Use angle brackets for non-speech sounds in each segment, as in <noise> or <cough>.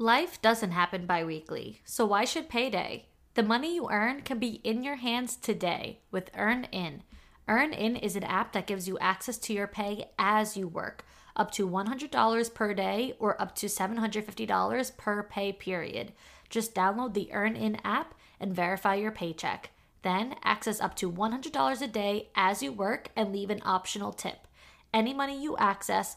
Life doesn't happen bi weekly, so why should payday? The money you earn can be in your hands today with EarnIn. Earn In is an app that gives you access to your pay as you work, up to $100 per day or up to $750 per pay period. Just download the EarnIn app and verify your paycheck. Then access up to $100 a day as you work and leave an optional tip. Any money you access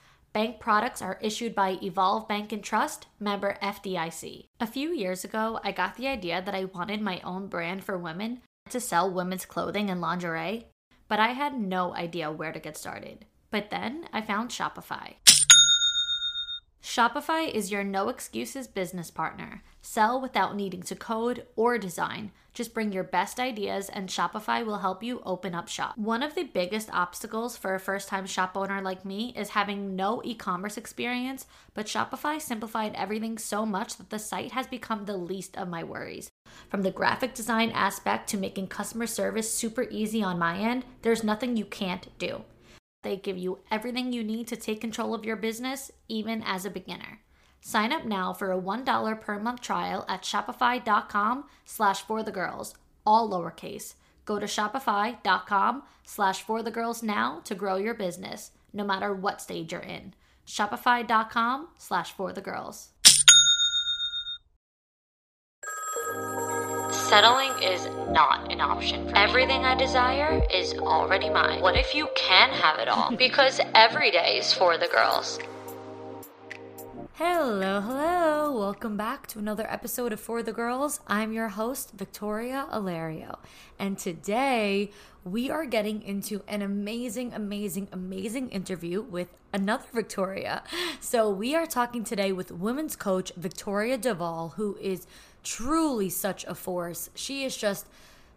Bank products are issued by Evolve Bank and Trust, member FDIC. A few years ago, I got the idea that I wanted my own brand for women to sell women's clothing and lingerie, but I had no idea where to get started. But then I found Shopify. Shopify is your no excuses business partner. Sell without needing to code or design. Just bring your best ideas and Shopify will help you open up shop. One of the biggest obstacles for a first time shop owner like me is having no e commerce experience, but Shopify simplified everything so much that the site has become the least of my worries. From the graphic design aspect to making customer service super easy on my end, there's nothing you can't do. They give you everything you need to take control of your business, even as a beginner. Sign up now for a $1 per month trial at shopify.com slash for the girls, all lowercase. Go to shopify.com slash for the girls now to grow your business, no matter what stage you're in. Shopify.com slash for the girls. Settling is not an option. For Everything I desire is already mine. What if you can have it all? <laughs> because every day is for the girls. Hello, hello. Welcome back to another episode of For the Girls. I'm your host, Victoria Alario. And today we are getting into an amazing, amazing, amazing interview with another Victoria. So we are talking today with women's coach Victoria de Vall, who is truly such a force. She is just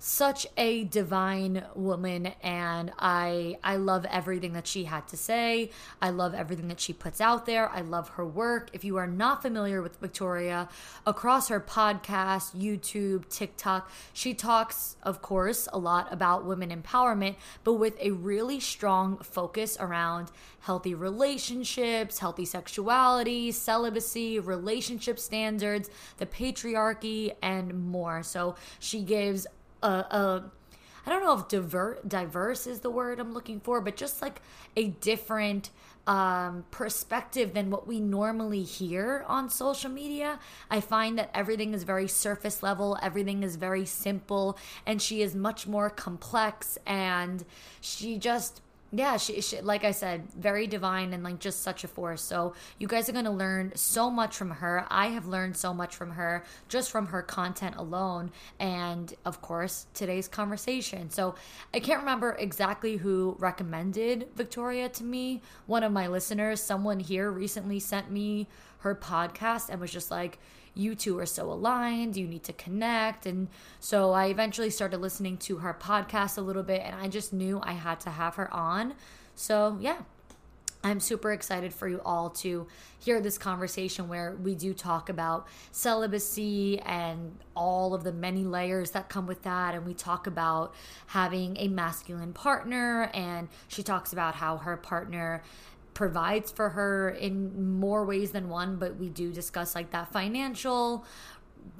such a divine woman and I I love everything that she had to say. I love everything that she puts out there. I love her work. If you are not familiar with Victoria, across her podcast, YouTube, TikTok, she talks of course a lot about women empowerment, but with a really strong focus around healthy relationships, healthy sexuality, celibacy, relationship standards, the patriarchy and more. So she gives a, a I don't know if diver, diverse is the word I'm looking for, but just like a different um, perspective than what we normally hear on social media. I find that everything is very surface level, everything is very simple, and she is much more complex and she just yeah, she, she, like I said, very divine and like just such a force. So you guys are going to learn so much from her. I have learned so much from her just from her content alone and of course, today's conversation. So I can't remember exactly who recommended Victoria to me. One of my listeners, someone here recently sent me her podcast and was just like, you two are so aligned, you need to connect. And so I eventually started listening to her podcast a little bit, and I just knew I had to have her on. So, yeah, I'm super excited for you all to hear this conversation where we do talk about celibacy and all of the many layers that come with that. And we talk about having a masculine partner, and she talks about how her partner provides for her in more ways than one, but we do discuss like that financial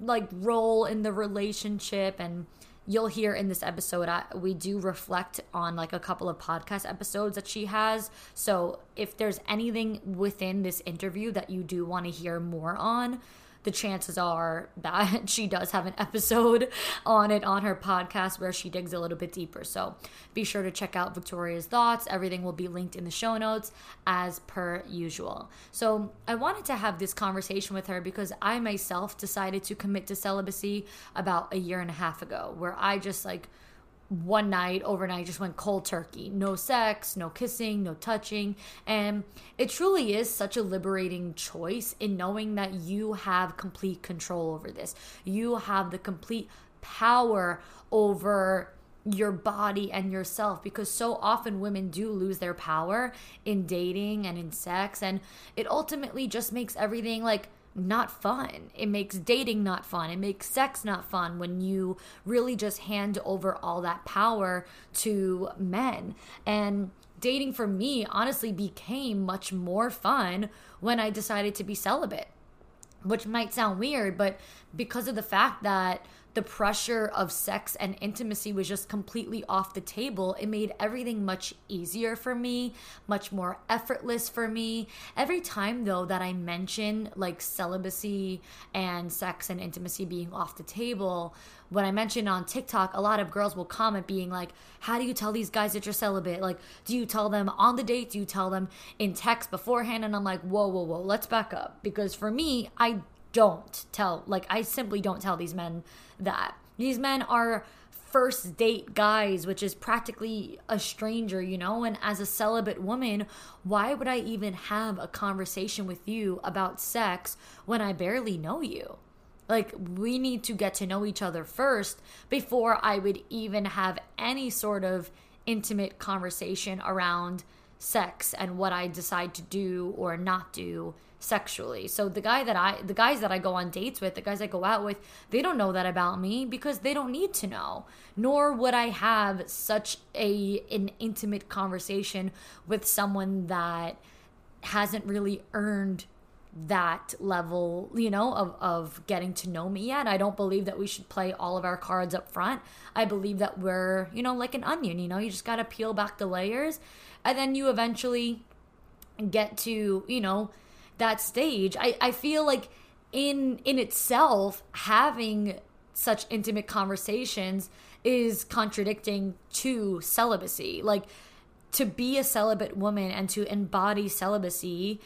like role in the relationship. And you'll hear in this episode I, we do reflect on like a couple of podcast episodes that she has. So if there's anything within this interview that you do want to hear more on the chances are that <laughs> she does have an episode on it on her podcast where she digs a little bit deeper. So be sure to check out Victoria's thoughts. Everything will be linked in the show notes as per usual. So I wanted to have this conversation with her because I myself decided to commit to celibacy about a year and a half ago, where I just like one night overnight just went cold turkey. No sex no kissing no touching. And it truly is such a liberating choice in knowing that you have complete control over this. You have the complete power over your body and yourself because so often women do lose their power in dating and in sex. And it ultimately just makes everything like not fun. It makes dating not fun. It makes sex not fun when you really just hand over all that power to men. And dating for me honestly became much more fun when I decided to be celibate, which might sound weird, but because of the fact that the pressure of sex and intimacy was just completely off the table. It made everything much easier for me, much more effortless for me. Every time, though, that I mention like celibacy and sex and intimacy being off the table, when I mention on TikTok, a lot of girls will comment being like, How do you tell these guys that you're celibate? Like, do you tell them on the date? Do you tell them in text beforehand? And I'm like, Whoa, whoa, whoa, let's back up. Because for me, I don't tell, like, I simply don't tell these men that. These men are first date guys, which is practically a stranger, you know? And as a celibate woman, why would I even have a conversation with you about sex when I barely know you? Like, we need to get to know each other first before I would even have any sort of intimate conversation around sex and what I decide to do or not do sexually. So the guy that I the guys that I go on dates with, the guys I go out with, they don't know that about me because they don't need to know. Nor would I have such a an intimate conversation with someone that hasn't really earned that level, you know, of, of getting to know me yet. I don't believe that we should play all of our cards up front. I believe that we're, you know, like an onion, you know, you just got to peel back the layers and then you eventually get to, you know, that stage i i feel like in in itself having such intimate conversations is contradicting to celibacy. Like to be a celibate woman and to embody celibacy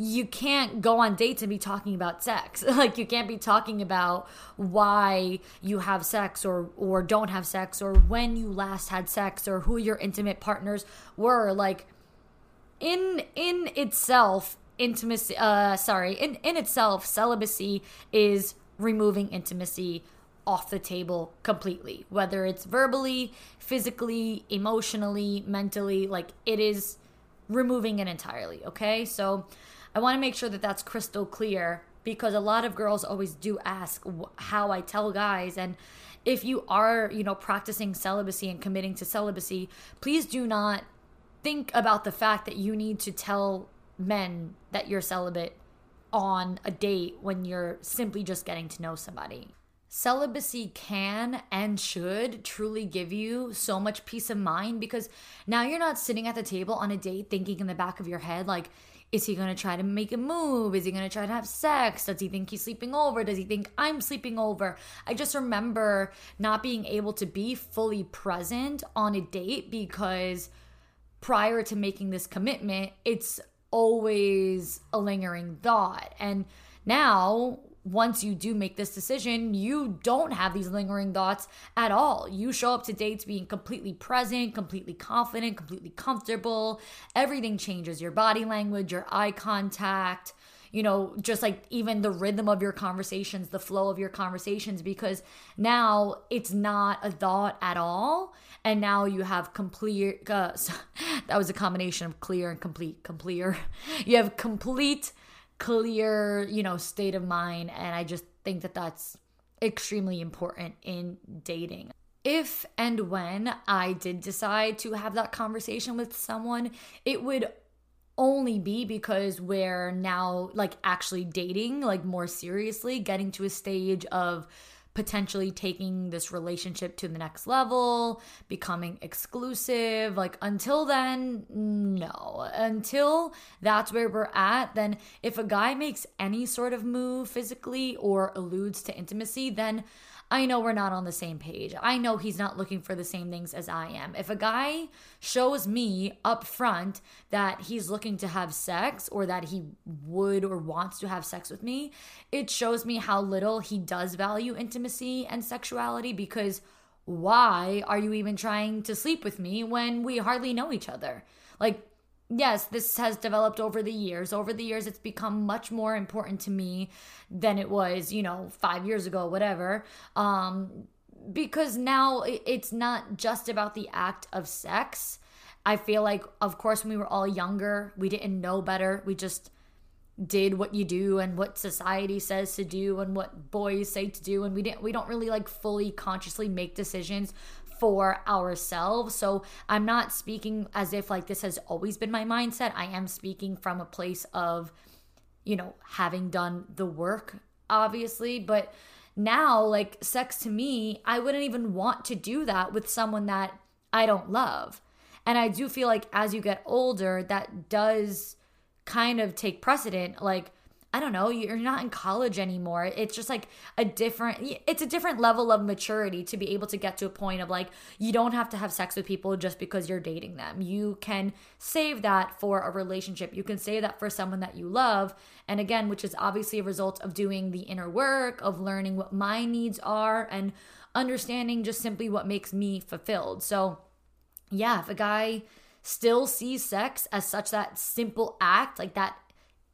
you can't go on dates and be talking about sex. <laughs> Like you can't be talking about why you have sex or or don't have sex or when you last had sex or who your intimate partners were. Like in in itself intimacy uh sorry in in itself celibacy is removing intimacy off the table completely whether it's verbally physically emotionally mentally like it is removing it entirely okay? So i want to make sure that that's crystal clear because a lot of girls always do ask how i tell guys and if you are you know practicing celibacy and committing to celibacy please do not think about the fact that you need to tell men that you're celibate on a date when you're simply just getting to know somebody. Celibacy can and should truly give you so much peace of mind because now you're not sitting at the table on a date thinking in the back of your head, like, is he to try to make a move? Is he to try to have sex? Does he think he's sleeping over? Does he think I'm sleeping over? I just remember not being able to be fully present on a date because prior to making this commitment, it's always a lingering thought. And now, once you do make this decision, you don't have these lingering thoughts at all. You show up to dates being completely present, completely confident, completely comfortable. Everything changes your body language, your eye contact, you know, just like even the rhythm of your conversations, the flow of your conversations, because now it's not a thought at all and now you have complete uh, <laughs> that was a combination of clear and complete complete <laughs> you have complete clear you know state of mind and i just think that that's extremely important in dating. If and when i did decide to have that conversation with someone it would only be because we're now like actually dating like more seriously getting to a stage of potentially taking this relationship to the next level, becoming exclusive. Like until then, no. Until that's where we're at, then if a guy makes any sort of move physically or alludes to intimacy, then I know we're not on the same page. I know he's not looking for the same things as I am. If a guy shows me up front that he's looking to have sex or that he would or wants to have sex with me, it shows me how little he does value intimacy and sexuality because why are you even trying to sleep with me when we hardly know each other? Like, yes, this has developed over the years. Over the years, it's become much more important to me than it was, you know, five years ago, whatever. Um, because now it's not just about the act of sex. I feel like, of course, when we were all younger, we didn't know better. We just did what you do and what society says to do and what boys say to do and we didn't we don't really like fully consciously make decisions for ourselves. So I'm not speaking as if like this has always been my mindset. I am speaking from a place of, you know, having done the work, obviously. But now, like, sex to me, I wouldn't even want to do that with someone that I don't love. And I do feel like as you get older, that does kind of take precedent. Like, I don't know, you're not in college anymore. It's just like a different it's a different level of maturity to be able to get to a point of like you don't have to have sex with people just because you're dating them. You can save that for a relationship. You can save that for someone that you love. And again, which is obviously a result of doing the inner work, of learning what my needs are and understanding just simply what makes me fulfilled. So, yeah, if a guy still sees sex as such that simple act, like that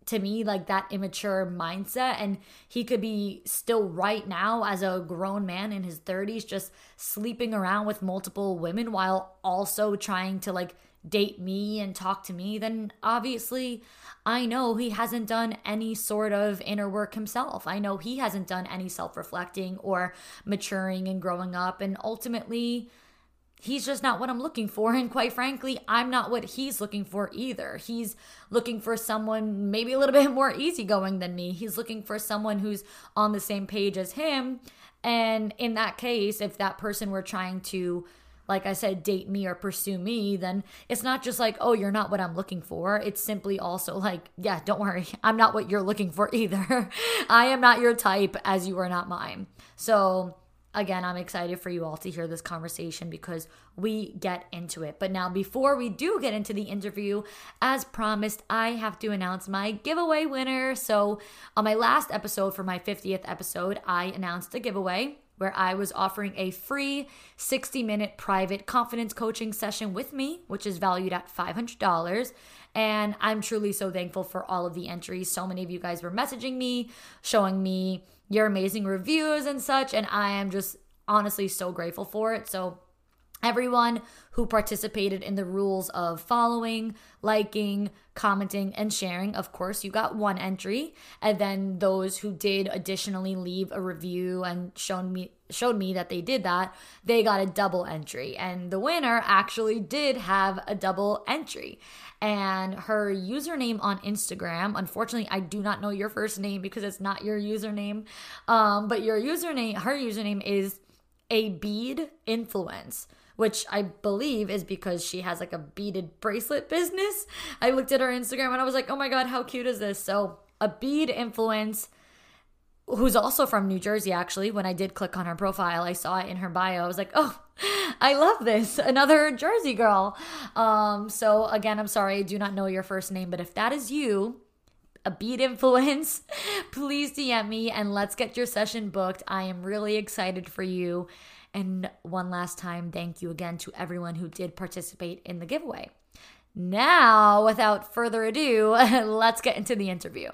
to me like that immature mindset and he could be still right now as a grown man in his 30s just sleeping around with multiple women while also trying to like date me and talk to me then obviously I know he hasn't done any sort of inner work himself. I know he hasn't done any self-reflecting or maturing and growing up and ultimately he's just not what I'm looking for. And quite frankly, I'm not what he's looking for either. He's looking for someone maybe a little bit more easygoing than me. He's looking for someone who's on the same page as him. And in that case, if that person were trying to, like I said, date me or pursue me, then it's not just like, oh, you're not what I'm looking for. It's simply also like, yeah, don't worry. <laughs> I'm not what you're looking for either. <laughs> I am not your type as you are not mine. So, again, I'm excited for you all to hear this conversation because we get into it. But now, before we do get into the interview, as promised, I have to announce my giveaway winner. So, on my last episode, for my 50th episode, I announced a giveaway where I was offering a free 60 minute private confidence coaching session with me, which is valued at $500. And I'm truly so thankful for all of the entries. So many of you guys were messaging me, showing me your amazing reviews and such. And I am just honestly so grateful for it. So, everyone who participated in the rules of following, liking, commenting, and sharing, of course, you got one entry. And then those who did additionally leave a review and shown me showed me that they did that, they got a double entry. And the winner actually did have a double entry and her username on Instagram. Unfortunately, I do not know your first name because it's not your username. Um, but your username, her username is a bead influence, which I believe is because she has like a beaded bracelet business. I looked at her Instagram and I was like, oh my God, how cute is this? So, a bead influence who's also from New Jersey, actually. When I did click on her profile, I saw it in her bio. I was like, oh, <laughs> I love this. Another Jersey girl. Um, so again, I'm sorry, I do not know your first name, but if that is you, a beat influence, <laughs> please DM me and let's get your session booked. I am really excited for you. And one last time, thank you again to everyone who did participate in the giveaway. Now, without further ado, <laughs> let's get into the interview.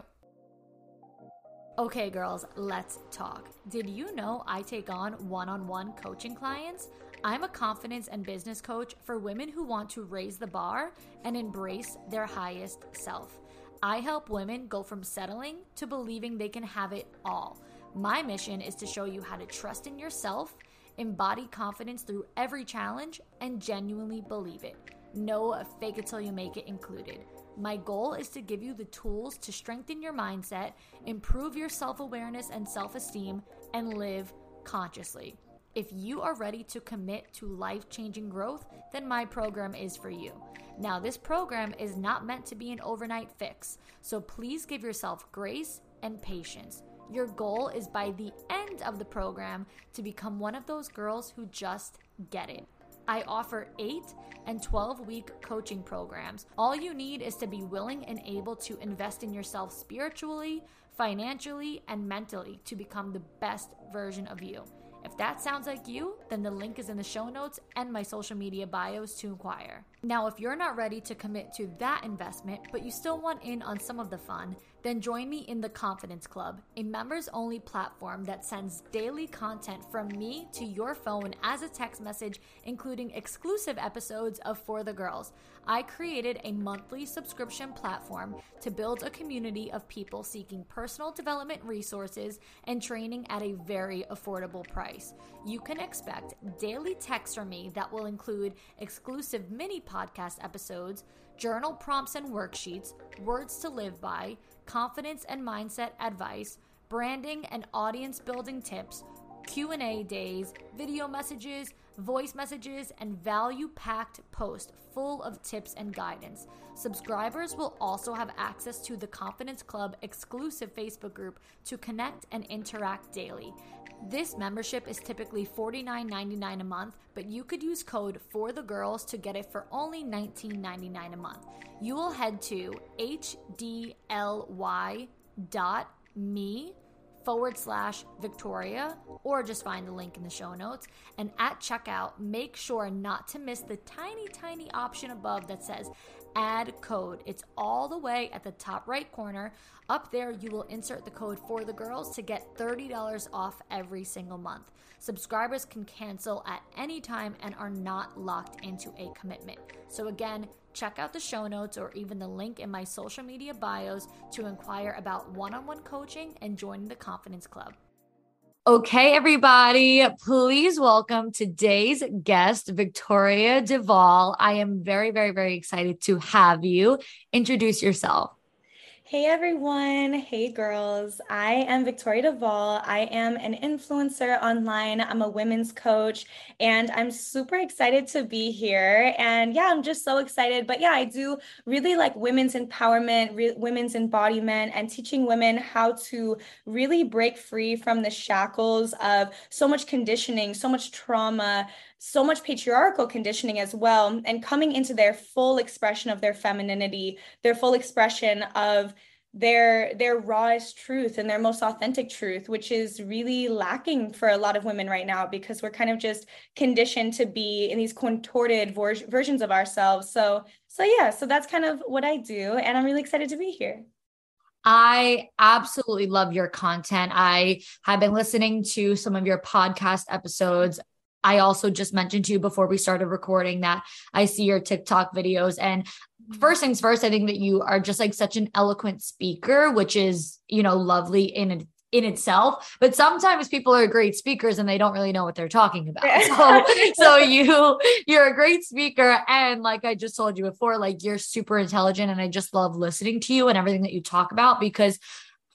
Okay, girls, let's talk. Did you know I take on one on one coaching clients? I'm a confidence and business coach for women who want to raise the bar and embrace their highest self. I help women go from settling to believing they can have it all. My mission is to show you how to trust in yourself, embody confidence through every challenge, and genuinely believe it. No fake it till you make it included. My goal is to give you the tools to strengthen your mindset, improve your self awareness and self esteem, and live consciously. If you are ready to commit to life changing growth, then my program is for you. Now, this program is not meant to be an overnight fix, so please give yourself grace and patience. Your goal is by the end of the program to become one of those girls who just get it. I offer 8 and 12 week coaching programs. All you need is to be willing and able to invest in yourself spiritually, financially, and mentally to become the best version of you. If that sounds like you, then the link is in the show notes and my social media bios to inquire. Now, if you're not ready to commit to that investment, but you still want in on some of the fun, then join me in the Confidence Club, a members only platform that sends daily content from me to your phone as a text message, including exclusive episodes of For the Girls. I created a monthly subscription platform to build a community of people seeking personal development resources and training at a very affordable price. You can expect daily texts from me that will include exclusive mini podcast episodes, journal prompts and worksheets, words to live by, confidence and mindset advice, branding and audience building tips, Q&A days, video messages, voice messages, and value-packed posts full of tips and guidance. Subscribers will also have access to the Confidence Club exclusive Facebook group to connect and interact daily. This membership is typically $49.99 a month, but you could use code for the girls to get it for only $19.99 a month. You will head to hdly.me forward slash Victoria, or just find the link in the show notes. And at checkout, make sure not to miss the tiny, tiny option above that says add code. It's all the way at the top right corner. Up there, you will insert the code for the girls to get $30 off every single month. Subscribers can cancel at any time and are not locked into a commitment. So, again, check out the show notes or even the link in my social media bios to inquire about one on one coaching and joining the Confidence Club. Okay, everybody, please welcome today's guest, Victoria de Vall. I am very, very, very excited to have you. Introduce yourself. Hey everyone. Hey girls. I am Victoria de Vall. I am an influencer online. I'm a women's coach and I'm super excited to be here. And yeah, I'm just so excited. But yeah, I do really like women's empowerment, re- women's embodiment, and teaching women how to really break free from the shackles of so much conditioning, so much trauma, so much patriarchal conditioning as well and coming into their full expression of their femininity their full expression of their their rawest truth and their most authentic truth which is really lacking for a lot of women right now because we're kind of just conditioned to be in these contorted vor- versions of ourselves so so yeah so that's kind of what i do and i'm really excited to be here I absolutely love your content. I have been listening to some of your podcast episodes. I also just mentioned to you before we started recording that I see your TikTok videos. And first things first, I think that you are just like such an eloquent speaker, which is, you know, lovely in in itself. But sometimes people are great speakers and they don't really know what they're talking about. So, so you you're a great speaker. And like i just told you before like you're super intelligent and i just love listening to you and everything that you talk about because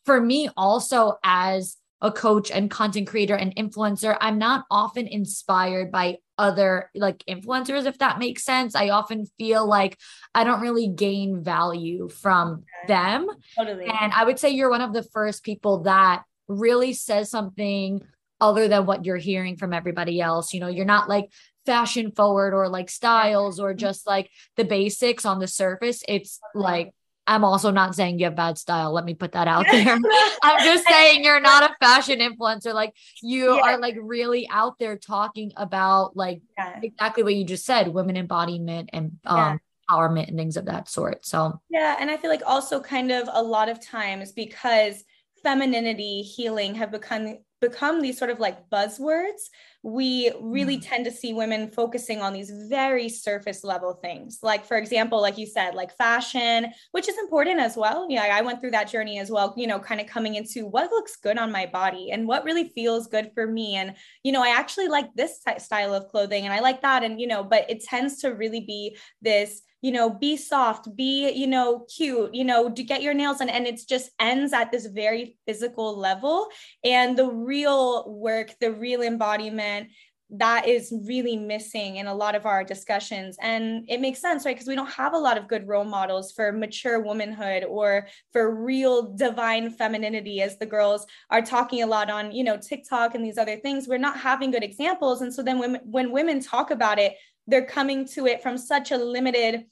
for me also as a coach and content creator and influencer, I'm not often inspired by other like influencers, if that makes sense. I often feel like I don't really gain value from them. Totally. And I would say you're one of the first people that really says something other than what you're hearing from everybody else. You know, you're not like fashion forward or like styles or just like the basics on the surface. It's like I'm also not saying you have bad style. Let me put that out there. <laughs> I'm just saying you're not a fashion influencer. Like you yeah. are like really out there talking about like yeah. exactly what you just said, women embodiment and um yeah. empowerment and things of that sort. So yeah, and I feel like also kind of a lot of times because femininity, healing have become become these sort of like buzzwords, we really mm. tend to see women focusing on these very surface level things. Like, for example, like you said, like fashion, which is important as well. Yeah, I went through that journey as well, you know, kind of coming into what looks good on my body and what really feels good for me. And, you know, I actually like this style of clothing and I like that. And, you know, but it tends to really be this you know, be soft, be, you know, cute, you know, to get your nails done. And it just ends at this very physical level. And the real work, the real embodiment, that is really missing in a lot of our discussions. And it makes sense, right? Because we don't have a lot of good role models for mature womanhood or for real divine femininity, as the girls are talking a lot on, you know, TikTok and these other things. We're not having good examples. And so then when, when women talk about it, they're coming to it from such a limited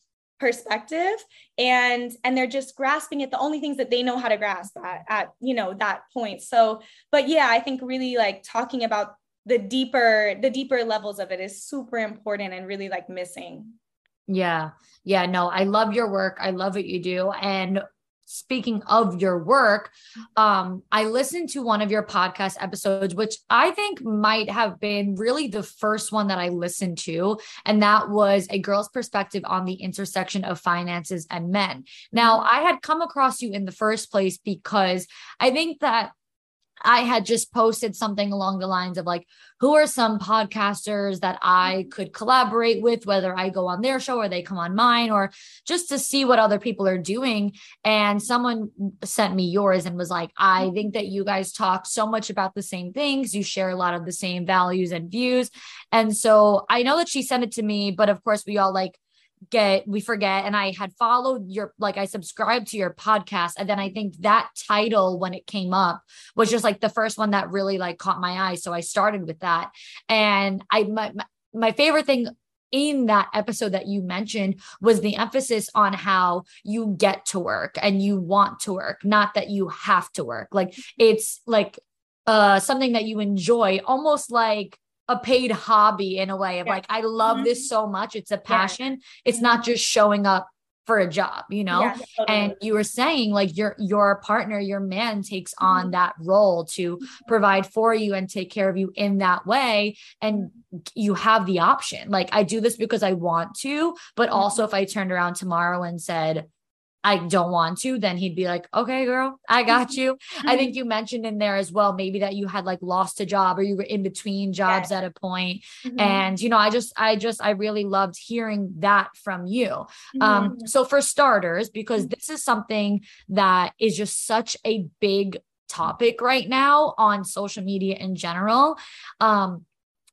perspective and and they're just grasping at the only things that they know how to grasp at, at you know that point. So but yeah i think really like talking about the deeper the deeper levels of it is super important and really like missing. Yeah. Yeah no i love your work. I love what you do. And speaking of your work um i listened to one of your podcast episodes which i think might have been really the first one that i listened to and that was a girl's perspective on the intersection of finances and men. Now i had come across you in the first place because i think that I had just posted something along the lines of like, who are some podcasters that I mm-hmm. could collaborate with, whether I go on their show or they come on mine, or just to see what other people are doing. And someone sent me yours and was like, I mm-hmm. think that you guys talk so much about the same things. You share a lot of the same values and views. And so I know that she sent it to me, but of course, we all like get we forget and i had followed your like i subscribed to your podcast and then i think that title when it came up was just like the first one that really like caught my eye so i started with that. And i my, my favorite thing in that episode that you mentioned was the emphasis on how you get to work and you want to work not that you have to work. Like it's like uh something that you enjoy almost like a paid hobby in a way of yeah. like I love mm-hmm. this so much. It's a passion. Yeah. It's mm-hmm. not just showing up for a job, you know? Yeah, totally. And you were saying like your your partner, your man takes mm-hmm. on that role to mm-hmm. provide for you and take care of you in that way and you have the option. Like I do this because I want to, but mm-hmm. also if I turned around tomorrow and said I don't want to, then he'd be like, okay, girl, I got mm-hmm. you. I mm-hmm. think you mentioned in there as well, maybe that you had like lost a job or you were in between jobs at a point. Mm-hmm. And, you know, I just, I just, I really loved hearing that from you. Mm-hmm. Um, so for starters, because this is something that is just such a big topic right now on social media in general. Um,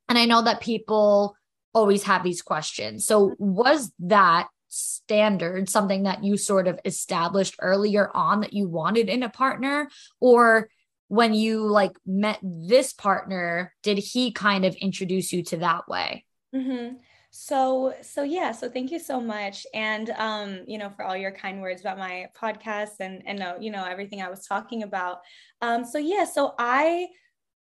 and I know that people always have these questions. So was that standard, something that you sort of established earlier on that you wanted in a partner? Or when you like met this partner, did he kind of introduce you to that way? Mm-hmm. So, so yeah, so thank you so much. And, um, you know, for all your kind words about my podcast and, and, uh, you know, everything I was talking about. Um, so yeah, so I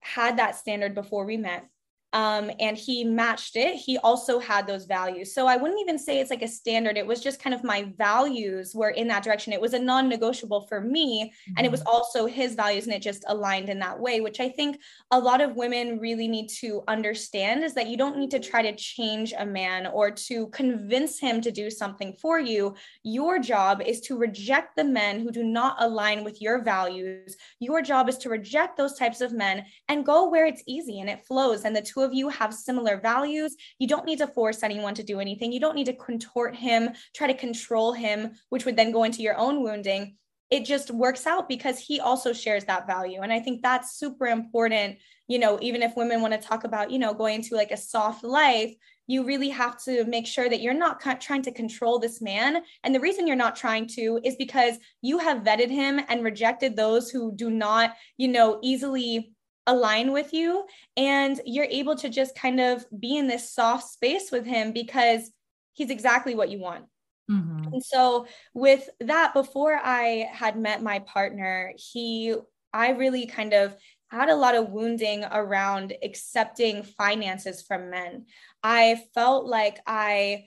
had that standard before we met um, and he matched it. He also had those values. So I wouldn't even say it's like a standard. It was just kind of my values were in that direction. It was a non negotiable for me. Mm-hmm. And it was mm-hmm. also his values, and it just aligned in that way, which I think a lot of women really need to understand is that you don't need to try to change a man or to convince him to do something for you. Your job is to reject the men who do not align with your values. Your job is to reject those types of men and go where it's easy and it flows. And the two of you have similar values. You don't need to force anyone to do anything. You don't need to contort him, try to control him, which would then go into your own wounding. It just works out because he also shares that value. And I think that's super important. You know, even if women want to talk about, you know, going into like a soft life, you really have to make sure that you're not trying to control this man. And the reason you're not trying to is because you have vetted him and rejected those who do not, you know, easily align with you and you're able to just kind of be in this soft space with him because he's exactly what you want. Mm-hmm. and so with that before i had met my partner he i really kind of had a lot of wounding around accepting finances from men. I felt like i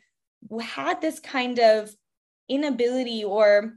had this kind of inability or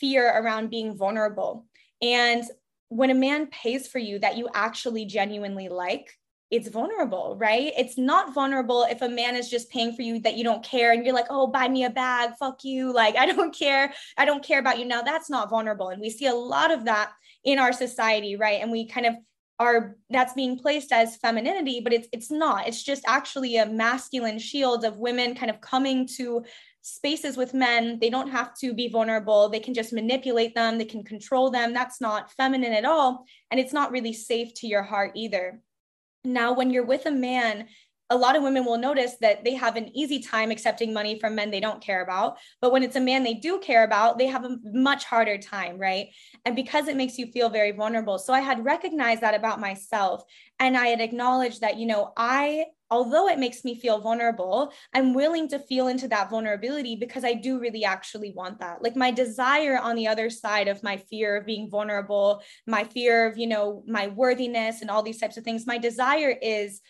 fear around being vulnerable. And when a man pays for you that you actually genuinely like, it's vulnerable, right? It's not vulnerable if a man is just paying for you that you don't care and you're like, oh, buy me a bag, fuck you. <laughs> Like, I don't care. I don't care about you. Now, that's not vulnerable. And we see a lot of that in our society, right? And we kind of are that's being placed as femininity but it's it's not it's just actually a masculine shield of women kind of coming to spaces with men, they don't have to be vulnerable. They can just manipulate them, they can control them. That's not feminine at all. And it's not really safe to your heart either. Now, when you're with a man a lot of women will notice that they have an easy time accepting money from men they don't care about. But when it's a man they do care about, they have a much harder time, right? And because it makes you feel very vulnerable. So I had recognized that about myself. And I had acknowledged that, you know, I, although it makes me feel vulnerable, I'm willing to feel into that vulnerability because I do really actually want that. Like my desire on the other side of my fear of being vulnerable, my fear of, you know, my worthiness and all these types of things, my desire is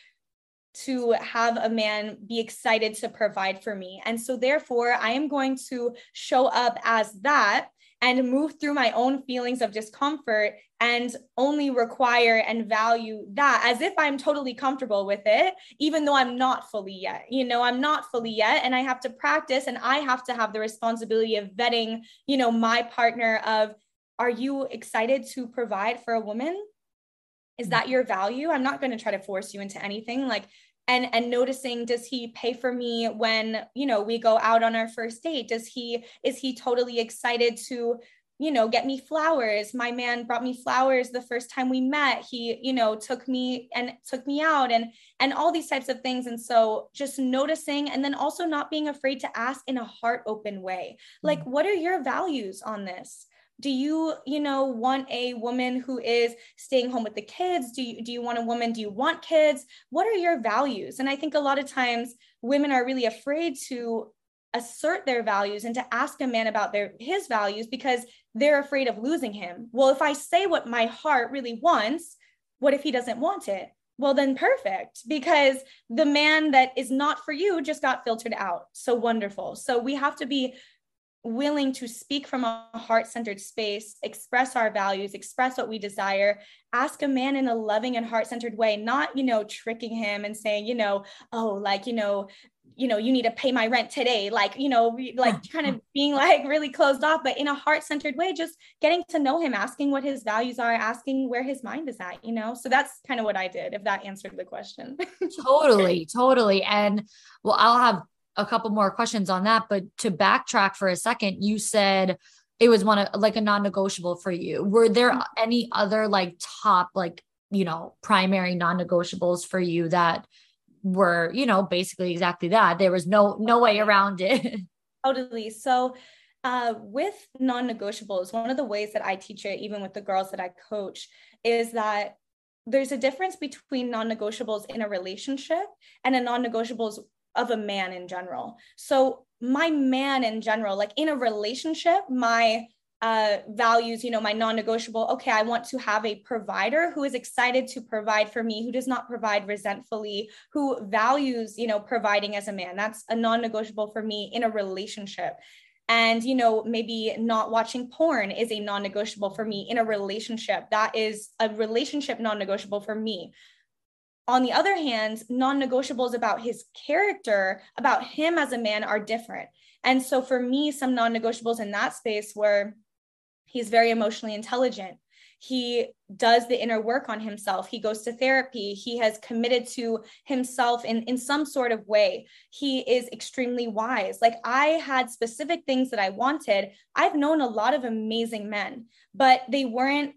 to have a man be excited to provide for me. And so, therefore, I am going to show up as that and move through my own feelings of discomfort and only require and value that as if I'm totally comfortable with it, even though I'm not fully yet. You know, I'm not fully yet, and I have to practice and I have to have the responsibility of vetting, you know, my partner of, are you excited to provide for a woman? Is mm. that your value? I'm not going to try to force you into anything. Like, and and noticing does he pay for me when you know we go out on our first date? Does he is he totally excited to you know get me flowers? My man brought me flowers the first time we met. He you know took me and took me out and and all these types of things. And so just noticing and then also not being afraid to ask in a heart open way. Like mm-hmm. what are your values on this do you you know want a woman who is staying home with the kids? Do you do you want a woman? Do you want kids? What are your values? And i think a lot of times women are really afraid to assert their values and to ask a man about their his values because they're afraid of losing him. Well if i say what my heart really wants what if he doesn't want it? Well then perfect because the man that is not for you just got filtered out. So wonderful. So we have to be willing to speak from a heart centered space, express our values, express what we desire, ask a man in a loving and heart centered way, not, you know, tricking him and saying, you know, oh, like, you know, you know, you need to pay my rent today. Like, you know, like kind of being like really closed off, but in a heart centered way, just getting to know him, asking what his values are, asking where his mind is at, you know? So that's kind of what I did, if that answered the question. <laughs> totally, totally. And well, I'll have a couple more questions on that. But to backtrack for a second, you said it was one of like a non-negotiable for you. Were there mm-hmm. any other like top like you know primary non-negotiables for you that were you know basically exactly that? There was no no way around it. <laughs> Totally. So uh, with non-negotiables, one of the ways that I teach it, even with the girls that I coach, is that there's a difference between non-negotiables in a relationship and a non-negotiables of a man in general. So my man in general, like in a relationship, my uh, values, you know, my non negotiable, okay, I want to have a provider who is excited to provide for me, who does not provide resentfully, who values, you know, providing as a man. That's a non negotiable for me in a relationship. And, you know, maybe not watching porn is a non negotiable for me in a relationship. That is a relationship non negotiable for me on the other hand, non negotiables about his character, about him as a man, are different. And so for me, some non negotiables in that space were he's very emotionally intelligent. He does the inner work on himself. He goes to therapy. He has committed to himself in, in some sort of way. He is extremely wise. Like I had specific things that I wanted. I've known a lot of amazing men, but they weren't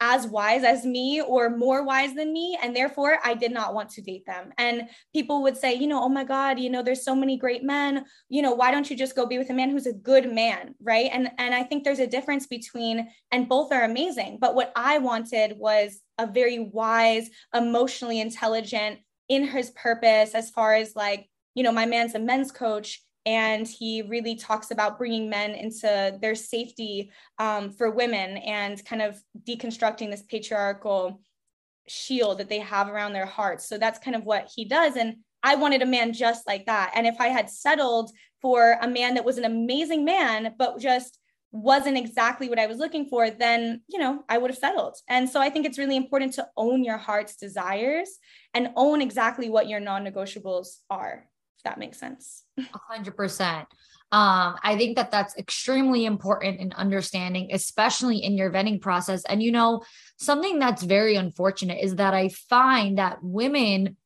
as wise as me or more wise than me and therefore I did not want to date them. And people would say, you know, oh my god, you know, there's so many great men, you know, why don't you just go be with a man who's a good man, right? And and I think there's a difference between and both are amazing, but what I wanted was a very wise, emotionally intelligent in his purpose as far as like, you know, my man's a men's coach and he really talks about bringing men into their safety um, for women and kind of deconstructing this patriarchal shield that they have around their hearts. So that's kind of what he does. And i wanted a man just like that. And if i had settled for a man that was an amazing man but just wasn't exactly what i was looking for then you know i would have settled. And so i think it's really important to own your heart's desires and own exactly what your non-negotiables are that makes sense. A hundred percent. Um, I think that that's extremely important in understanding, especially in your vetting process. And you know, something that's very unfortunate is that I find that women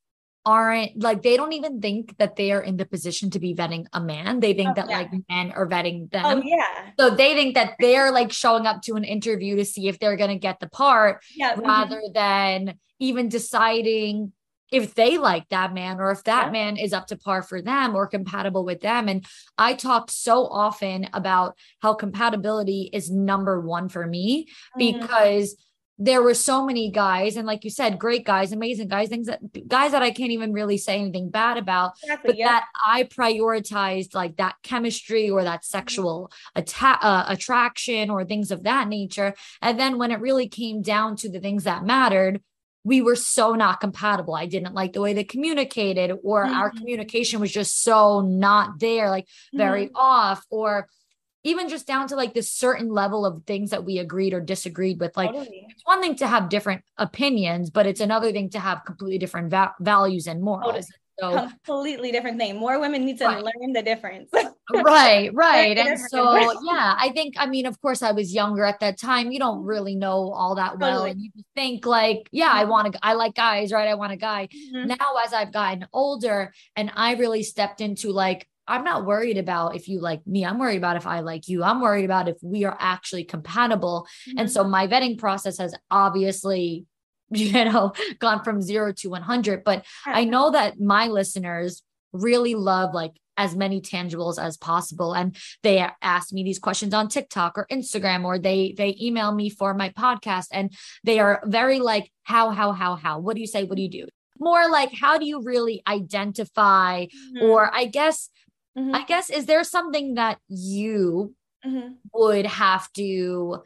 aren't like they don't even think that they are in the position to be vetting a man. They think Oh, that yeah. like men are vetting them. Oh yeah. So they think that they're like showing up to an interview to see if they're going to get the part Yeah. mhm. rather than even deciding if they like that man or if that Yeah. man is up to par for them or compatible with them. And I talk so often about how compatibility is number one for me Mhm. because there were so many guys and like you said great guys amazing guys things that guys that i can't even really say anything bad about Exactly. but yeah. that I prioritized like that chemistry or that Mm-hmm. sexual atta- uh, attraction or things of that nature. And then when it really came down to the things that mattered, we were so not compatible. I didn't like the way they communicated, or our Mhm. communication was just so not there, like very Mhm. off, or even just down to like this certain level of things that we agreed or disagreed with. Like, Totally. it's one thing to have different opinions, but it's another thing to have completely different va- values and morals. So, completely different thing. More women need to Right. learn the difference. <laughs> right <laughs> right and so yeah i think i mean of course i was younger at that time you don't really know all that well Totally. and you think like yeah i Mhm. want to i like guys right i want a guy Mhm. now as i've gotten older and i really stepped into like i'm not worried about if you like me i'm worried about if i like you i'm worried about if we are actually compatible and Mhm. so my vetting process has obviously <laughs> you know gone from 0 to 100 but I know that my listeners really love like as many tangibles as possible and they ask me these questions on TikTok or Instagram or they they email me for my podcast and they are very like how how how how what do you say what do you do more like how do you really identify Mhm. or I guess Mhm. I guess is there something that you Mhm. would have to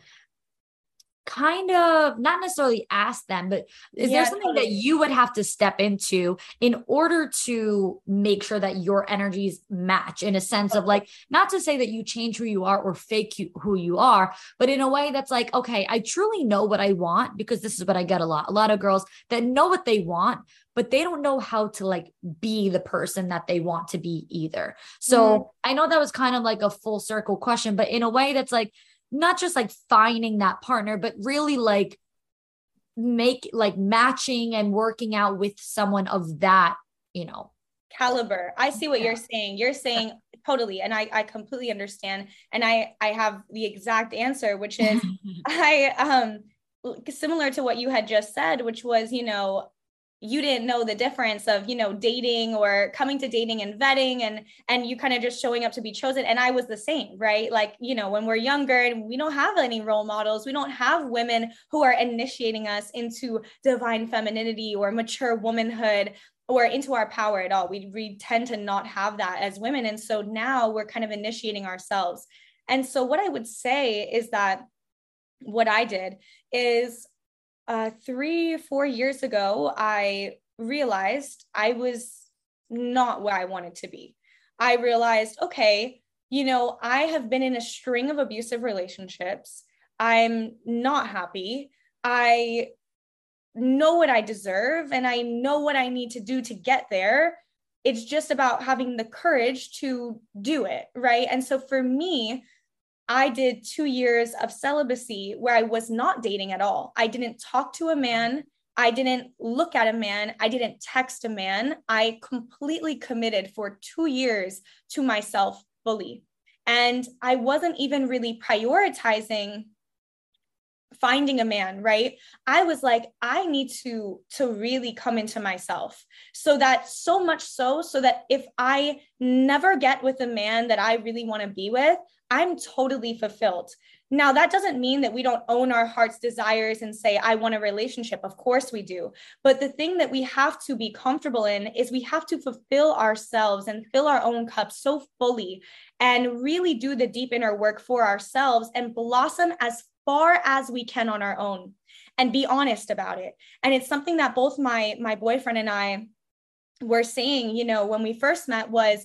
kind of not necessarily ask them, but is Yeah, there something that you would have to step into in order to make sure that your energies match in a sense of like, not to say that you change who you are or fake you, who you are, but in a way that's like, okay, I truly know what I want because this is what I get a lot. A lot of girls that know what they want, but they don't know how to like be the person that they want to be either. So mm-hmm. I know that was kind of like a full circle question, but in a way that's like not just like finding that partner, but really like make like matching and working out with someone of that, you know. caliber i see what Yeah. you're saying you're saying totally and i i completely understand and i i have the exact answer which is <laughs> i um similar to what you had just said which was you know you didn't know the difference of you know dating or coming to dating and vetting and and you kind of just showing up to be chosen. And i was the same right? Like you know when we're younger and we don't have any role models we don't have women who are initiating us into divine femininity or mature womanhood or into our power at all. We, we tend to not have that as women. And so now we're kind of initiating ourselves. And so what i would say is that what i did is uh, three, four years ago, I realized I was not where I wanted to be. I realized, okay, you know, I have been in a string of abusive relationships. I'm not happy. I know what I deserve and I know what I need to do to get there. It's just about having the courage to do it. Right. And so for me, I did two years of celibacy where I was not dating at all. I didn't talk to a man. I didn't look at a man. I didn't text a man. I completely committed for two years to myself fully. And I wasn't even really prioritizing finding a man right i was like i need to to really come into myself so that so much so so that if i never get with a man that i really want to be with i'm totally fulfilled. Now that doesn't mean that we don't own our heart's desires and say i want a relationship. Of course we do. But the thing that we have to be comfortable in is we have to fulfill ourselves and fill our own cup so fully and really do the deep inner work for ourselves and blossom as far as we can on our own and be honest about it. And it's something that both my my boyfriend and i were saying you know when we first met was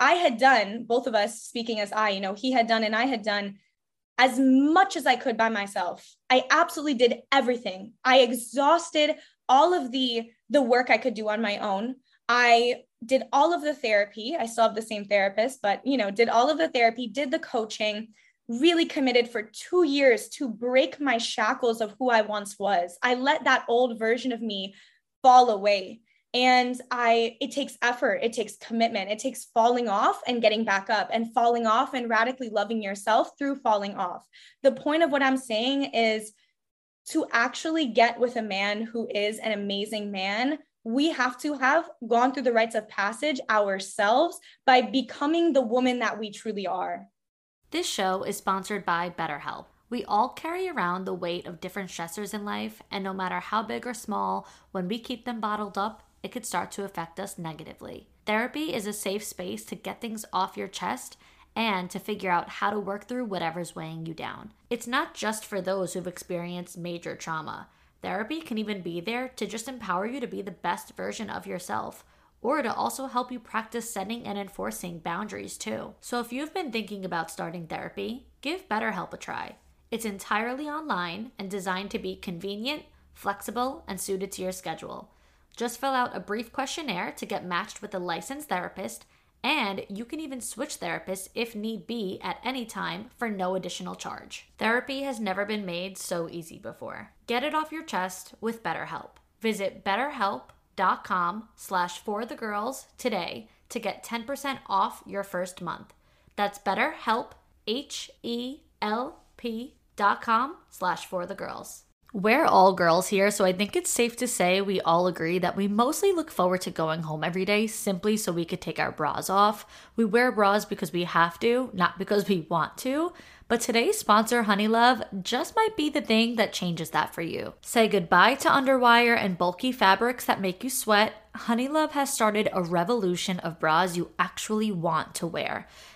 i had done both of us speaking as i you know he had done and i had done as much as i could by myself i absolutely did everything i exhausted all of the the work i could do on my own i did all of the therapy i still have the same therapist but you know did all of the therapy did the coaching really committed for two years to break my shackles of who I once was. I let that old version of me fall away. And i it takes effort it takes commitment it takes falling off and getting back up and falling off and radically loving yourself through falling off. The point of what i'm saying is to actually get with a man who is an amazing man we have to have gone through the rites of passage ourselves by becoming the woman that we truly are. This show is sponsored by betterhelp. We all carry around the weight of different stressors in life, and no matter how big or small, when we keep them bottled up, it could start to affect us negatively. Therapy is a safe space to get things off your chest and to figure out how to work through whatever's weighing you down. It's not just for those who've experienced major trauma. Therapy can even be there to just empower you to be the best version of yourself, or to also help you practice setting and enforcing boundaries too. So if you've been thinking about starting therapy, give BetterHelp a try. It's entirely online and designed to be convenient, flexible, and suited to your schedule. Just fill out a brief questionnaire to get matched with a licensed therapist, and you can even switch therapists if need be at any time for no additional charge. Therapy has never been made so easy before. Get it off your chest with BetterHelp. Visit betterhelp.com slash for the girls today to get 10% off your first month. That's betterhelp, H-E-L-P dot com slash for the girls. We're all girls here, so I think it's safe to say we all agree that we mostly look forward to going home every day simply so we could take our bras off. We wear bras because we have to, not because we want to. But today's sponsor, Honeylove, just might be the thing that changes that for you. Say goodbye to underwire and bulky fabrics that make you sweat. Honeylove has started a revolution of bras you actually want to wear.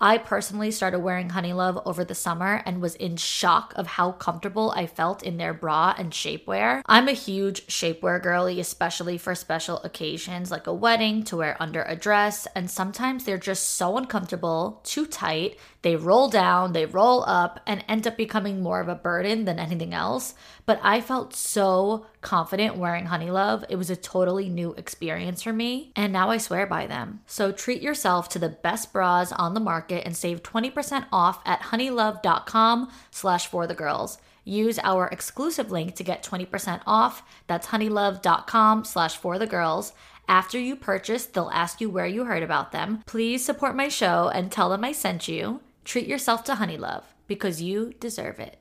I personally started wearing Honeylove over the summer and was in shock of how comfortable I felt in their bra and shapewear. I'm a huge shapewear girly, especially for special occasions like a wedding to wear under a dress, and sometimes they're just so uncomfortable, too tight, they roll down, they roll up, and end up becoming more of a burden than anything else. But I felt so confident wearing Honeylove. It was a totally new experience for me, and now I swear by them. So treat yourself to the best bras on the market and save 20% off at honeylove.com slash for the girls. Use our exclusive link to get 20% off. That's honeylove.com slash for the girls. After you purchase, they'll ask you where you heard about them. Please support my show and tell them I sent you. Treat yourself to Honeylove because you deserve it.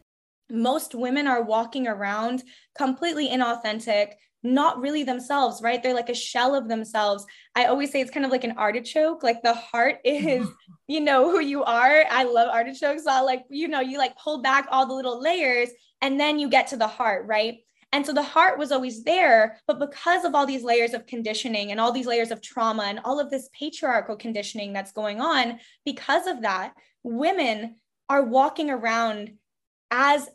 Most women are walking around completely inauthentic, not really themselves, right? They're like a shell of themselves. I always say it's kind of like an artichoke. Like the heart <laughs> is, <laughs> you know, who you are. I love artichokes. So I like, you know, you like pull back all the little layers and then you get to the heart, right? And so the heart was always there, but because of all these layers of conditioning and all these layers of trauma and all of this patriarchal conditioning that's going on, because of that, women are walking around as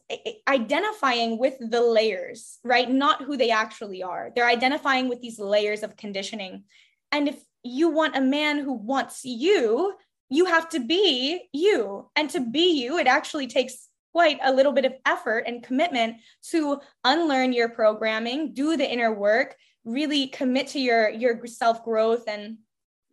identifying with the layers, right? Not who they actually are. They're identifying with these layers of conditioning. And if you want a man who wants you, you have to be you. And to be you, it actually takes quite a little bit of effort and commitment to unlearn your programming, do the inner work, really commit to your your self growth and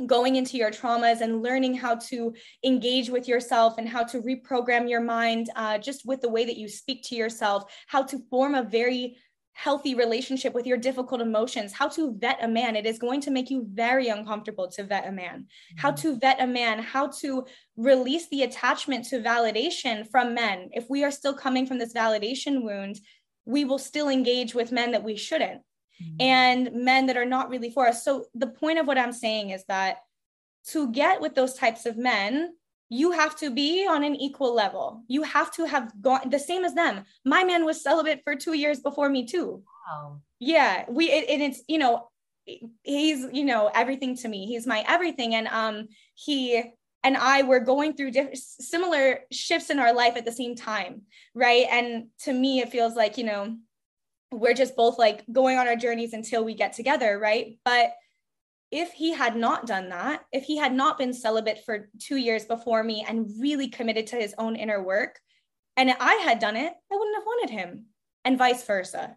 going into your traumas and learning how to engage with yourself and how to reprogram your mind uh, just with the way that you speak to yourself, how to form a very healthy relationship with your difficult emotions, how to vet a man. It is going to make you very uncomfortable to vet a man. Mm-hmm. How to vet a man, how to release the attachment to validation from men. If we are still coming from this validation wound, we will still engage with men that we shouldn't mm-hmm. and men that are not really for us. So the point of what I'm saying is that to get with those types of men, you have to be on an equal level. You have to have gone the same as them. My man was celibate for two years before me too. Wow. Yeah, we it, it, it's you know he's you know everything to me. He's my everything, and um he and I were going through diff- similar shifts in our life at the same time, right? And to me, it feels like you know we're just both like going on our journeys until we get together, right? But if he had not done that, if he had not been celibate for two years before me and really committed to his own inner work, and I had done it, I wouldn't have wanted him, and vice versa.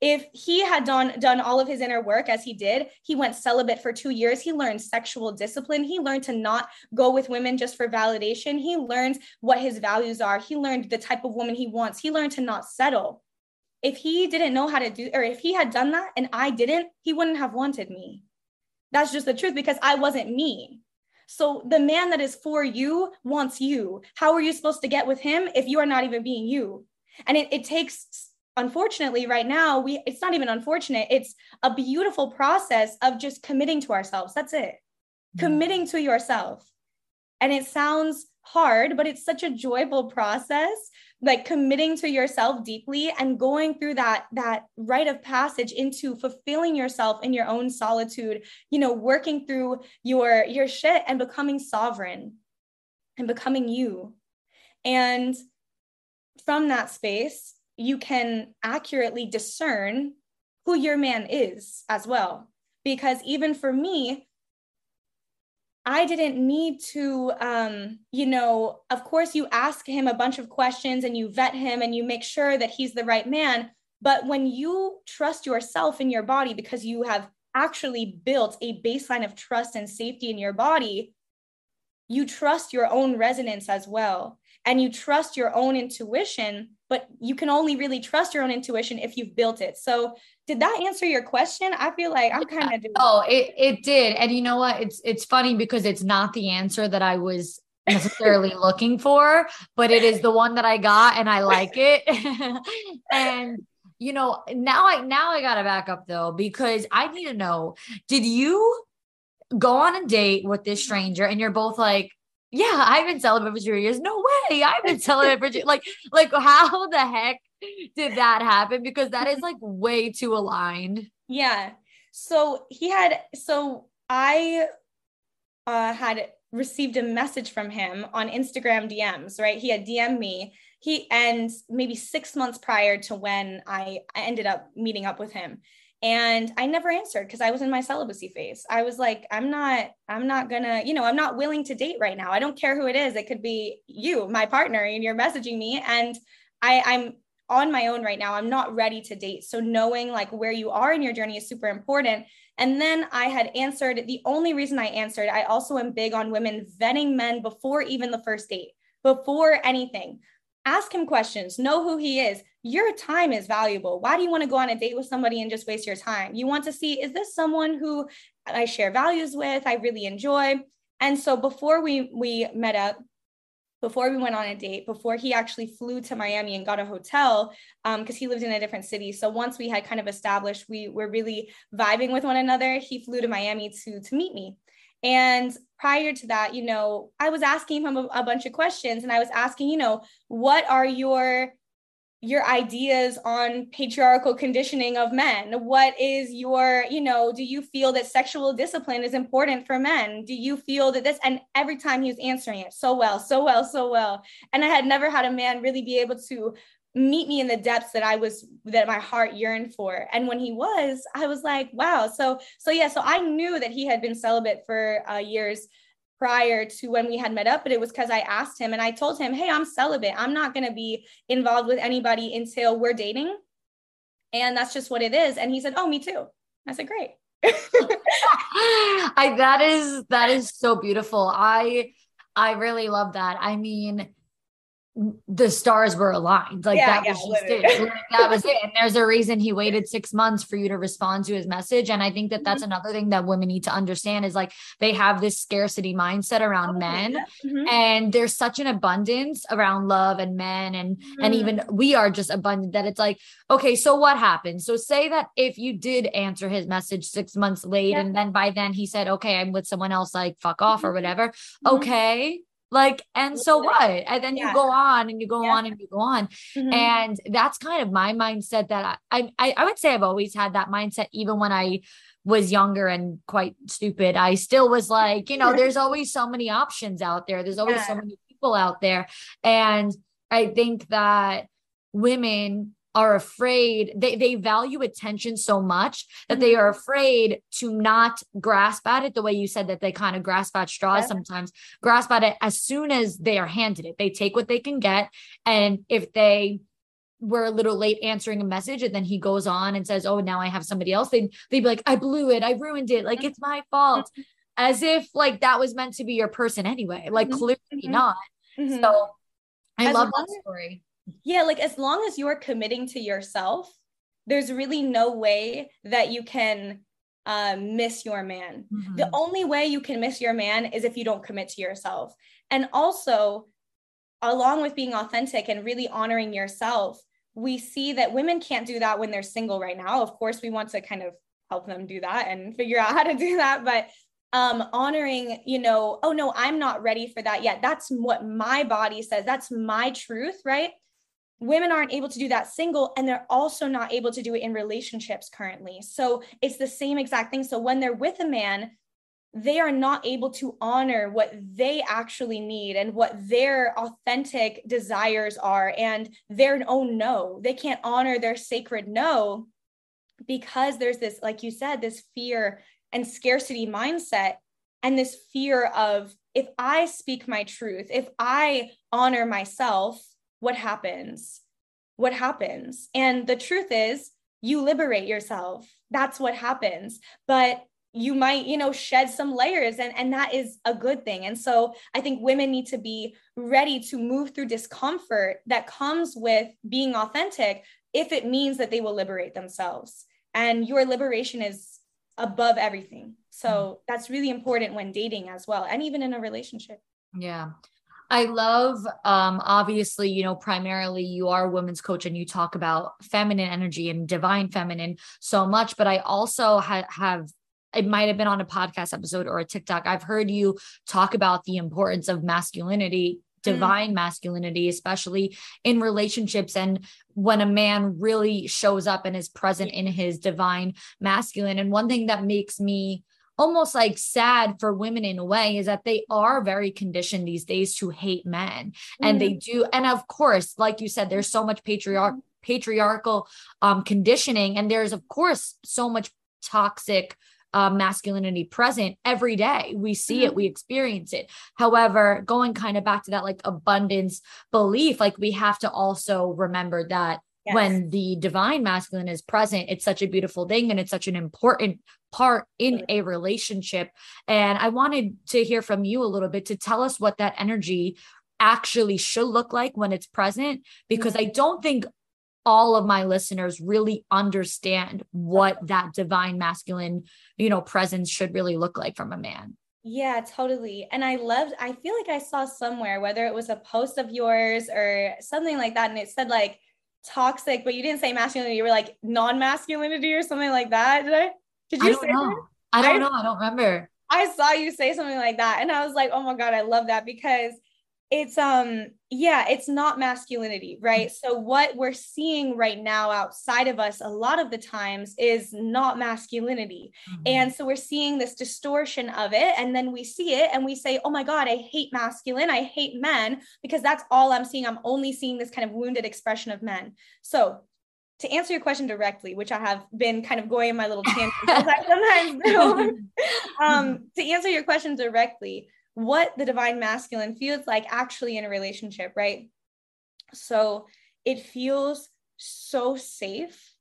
If he had done done all of his inner work as he did, he went celibate for two years. He learned sexual discipline. He learned to not go with women just for validation. He learned what his values are. He learned the type of woman he wants. He learned to not settle. If he didn't know how to do, or if he had done that and I didn't, he wouldn't have wanted me that's just the truth because I wasn't me. So the man that is for you wants you. How are you supposed to get with him if you are not even being you? And it, it takes, unfortunately, right now, we it's not even unfortunate, it's a beautiful process of just committing to ourselves. That's it. Mm-hmm. Committing to yourself. And it sounds hard, but it's such a joyful process like committing to yourself deeply and going through that that rite of passage into fulfilling yourself in your own solitude you know working through your your shit and becoming sovereign and becoming you. And from that space you can accurately discern who your man is as well. Because even for me I didn't need to, um, you know, of course, you ask him a bunch of questions and you vet him and you make sure that he's the right man. But when you trust yourself in your body because you have actually built a baseline of trust and safety in your body, you trust your own resonance as well. And you trust your own intuition, but you can only really trust your own intuition if you've built it. So did that answer your question? I feel like I'm kind of Oh, it, it did. And you know what? It's it's funny because it's not the answer that I was necessarily <laughs> looking for, but it is the one that I got and I like <laughs> it. <laughs> and you know, now I now I gotta back up though, because I need to know, did you go on a date with this mm-hmm. stranger and you're both like, yeah, I've been celibate for two years. No way. I've been <laughs> celibate for two like like how the heck did that happen? Because that is like way too aligned. Yeah. So he had, so I uh, had received a message from him on Instagram DMs, right? He had DM'd me. He, and maybe six months prior to when I ended up meeting up with him. And I never answered because I was in my celibacy phase. I was like, I'm not, I'm not gonna, you know, I'm not willing to date right now. I don't care who it is. It could be you, my partner, and you're messaging me. And I, I'm on my own right now. I'm not ready to date. So knowing like where you are in your journey is super important. And then I had answered the only reason I answered, I also am big on women vetting men before even the first date, before anything. Ask him questions, know who he is. Your time is valuable. Why do you want to go on a date with somebody and just waste your time? You want to see, is this someone who I share values with, I really enjoy? And so before we we met up, before we went on a date, before he actually flew to Miami and got a hotel, because um, he lived in a different city. So once we had kind of established we were really vibing with one another, he flew to Miami to to meet me. And prior to that, you know, I was asking him a, a bunch of questions, and I was asking, you know, what are your your ideas on patriarchal conditioning of men? What is your you know do you feel that sexual discipline is important for men? Do you feel that this and every time he was answering it so well so well so well. And i had never had a man really be able to meet me in the depths that i was that my heart yearned for. And when he was i was like wow. So so yeah so i knew that he had been celibate for uh, years prior to when we had met up, but it was because I asked him and I told him, Hey, I'm celibate. I'm not going to be involved with anybody until we're dating. And that's just what it is. And he said, Oh, me too. I said, Great. <laughs> I that is that is so beautiful. I I really love that. I mean, the stars were aligned. Like yeah, that was just it. that was it. And there's a reason he <laughs> waited six months for you to respond to his message. And I think that that's mm-hmm. another thing that women need to understand is like they have this scarcity mindset around oh, men, mm-hmm. and there's such an abundance around love and men, and mm-hmm. and even we are just abundant that it's like, okay, so what happened? So say that if you did answer his message six months late, yeah. and then by then he said, okay, I'm with someone else, like fuck off or mm-hmm. whatever. Mm-hmm. Okay like, and so what? And then yeah. you go on and you go yeah. on and you go on. Mm-hmm. And that's kind of my mindset that I, I, I would say I've always had that mindset, even when I was younger and quite stupid. I still was like, you know, there's always so many options out there. There's always yeah. so many people out there. And I think that women are afraid they, they value attention so much that they are afraid to not grasp at it the way you said that they kind of grasp at straws yeah. sometimes grasp at it as soon as they are handed it they take what they can get and if they were a little late answering a message and then he goes on and says oh now i have somebody else they'd, they'd be like i blew it i ruined it like it's my fault as if like that was meant to be your person anyway like mm-hmm. clearly mm-hmm. not mm-hmm. so i as love that story yeah, like as long as you're committing to yourself, there's really no way that you can uh, miss your man. Mm-hmm. The only way you can miss your man is if you don't commit to yourself. And also, along with being authentic and really honoring yourself, we see that women can't do that when they're single right now. Of course, we want to kind of help them do that and <laughs> figure out how to do that. But um honoring you know oh no i'm not ready for that yet that's what my body says that's my truth right women aren't able to do that single and they're also not able to do it in relationships currently. So it's the same exact thing. So when they're with a man they are not able to honor what they actually need and what their authentic desires are and their own no. They can't honor their sacred no because there's this like you said this fear and scarcity mindset and this fear of if i speak my truth if i honor myself what happens? What happens? And the truth is, you liberate yourself. That's what happens. But you might you know shed some layers and and that is a good thing and so i think women need to be ready to move through discomfort that comes with being authentic if it means that they will liberate themselves and your liberation is above everything so mm-hmm. that's really important when dating as well and even in a relationship yeah I love, um, obviously, you know, primarily you are a women's coach and you talk about feminine energy and divine feminine so much, but I also ha- have it might have been on a podcast episode or a TikTok. I've heard you talk about the importance of masculinity, mm. divine mm. masculinity, especially in relationships. And when a man really shows up and is present in his divine masculine. And one thing that makes me almost like sad for women in a way is that they are very conditioned these days to hate men and mm-hmm. they do and of course like you said there's so much patriarch patriarchal um conditioning and there's of course so much toxic uh, masculinity present every day. We see mm-hmm. it, we experience it. However, going kind of back to that like abundance belief, like we have to also remember that Yes. when the divine masculine is present it's such a beautiful thing and it's such an important part in a relationship. And i wanted to hear from you a little bit to tell us what that energy actually should look like when it's present because mm-hmm. i don't think all of my listeners really understand what that divine masculine you know presence should really look like from a man. Yeah, totally. And I loved, I feel like I saw somewhere, whether it was a post of yours or something like that, and it said, like, toxic, but you didn't say masculinity. You were like non-masculinity or something like that. Did I? Did you I don't know. That? I don't I, know. I don't remember. I saw you say something like that, and I was like, oh my god, I love that because it's um yeah it's not masculinity right? So what we're seeing right now outside of us a lot of the times is not masculinity. Mm-hmm. and so we're seeing this distortion of it and then we see it and we say oh my god i hate masculine. I hate men because that's all i'm seeing. I'm only seeing this kind of wounded expression of men. So to answer your question directly, which I have been kind of going in my little <laughs> tangent as I sometimes do, <laughs> um, to answer your question directly, what the divine masculine feels like actually in a relationship, right? So it feels so safe.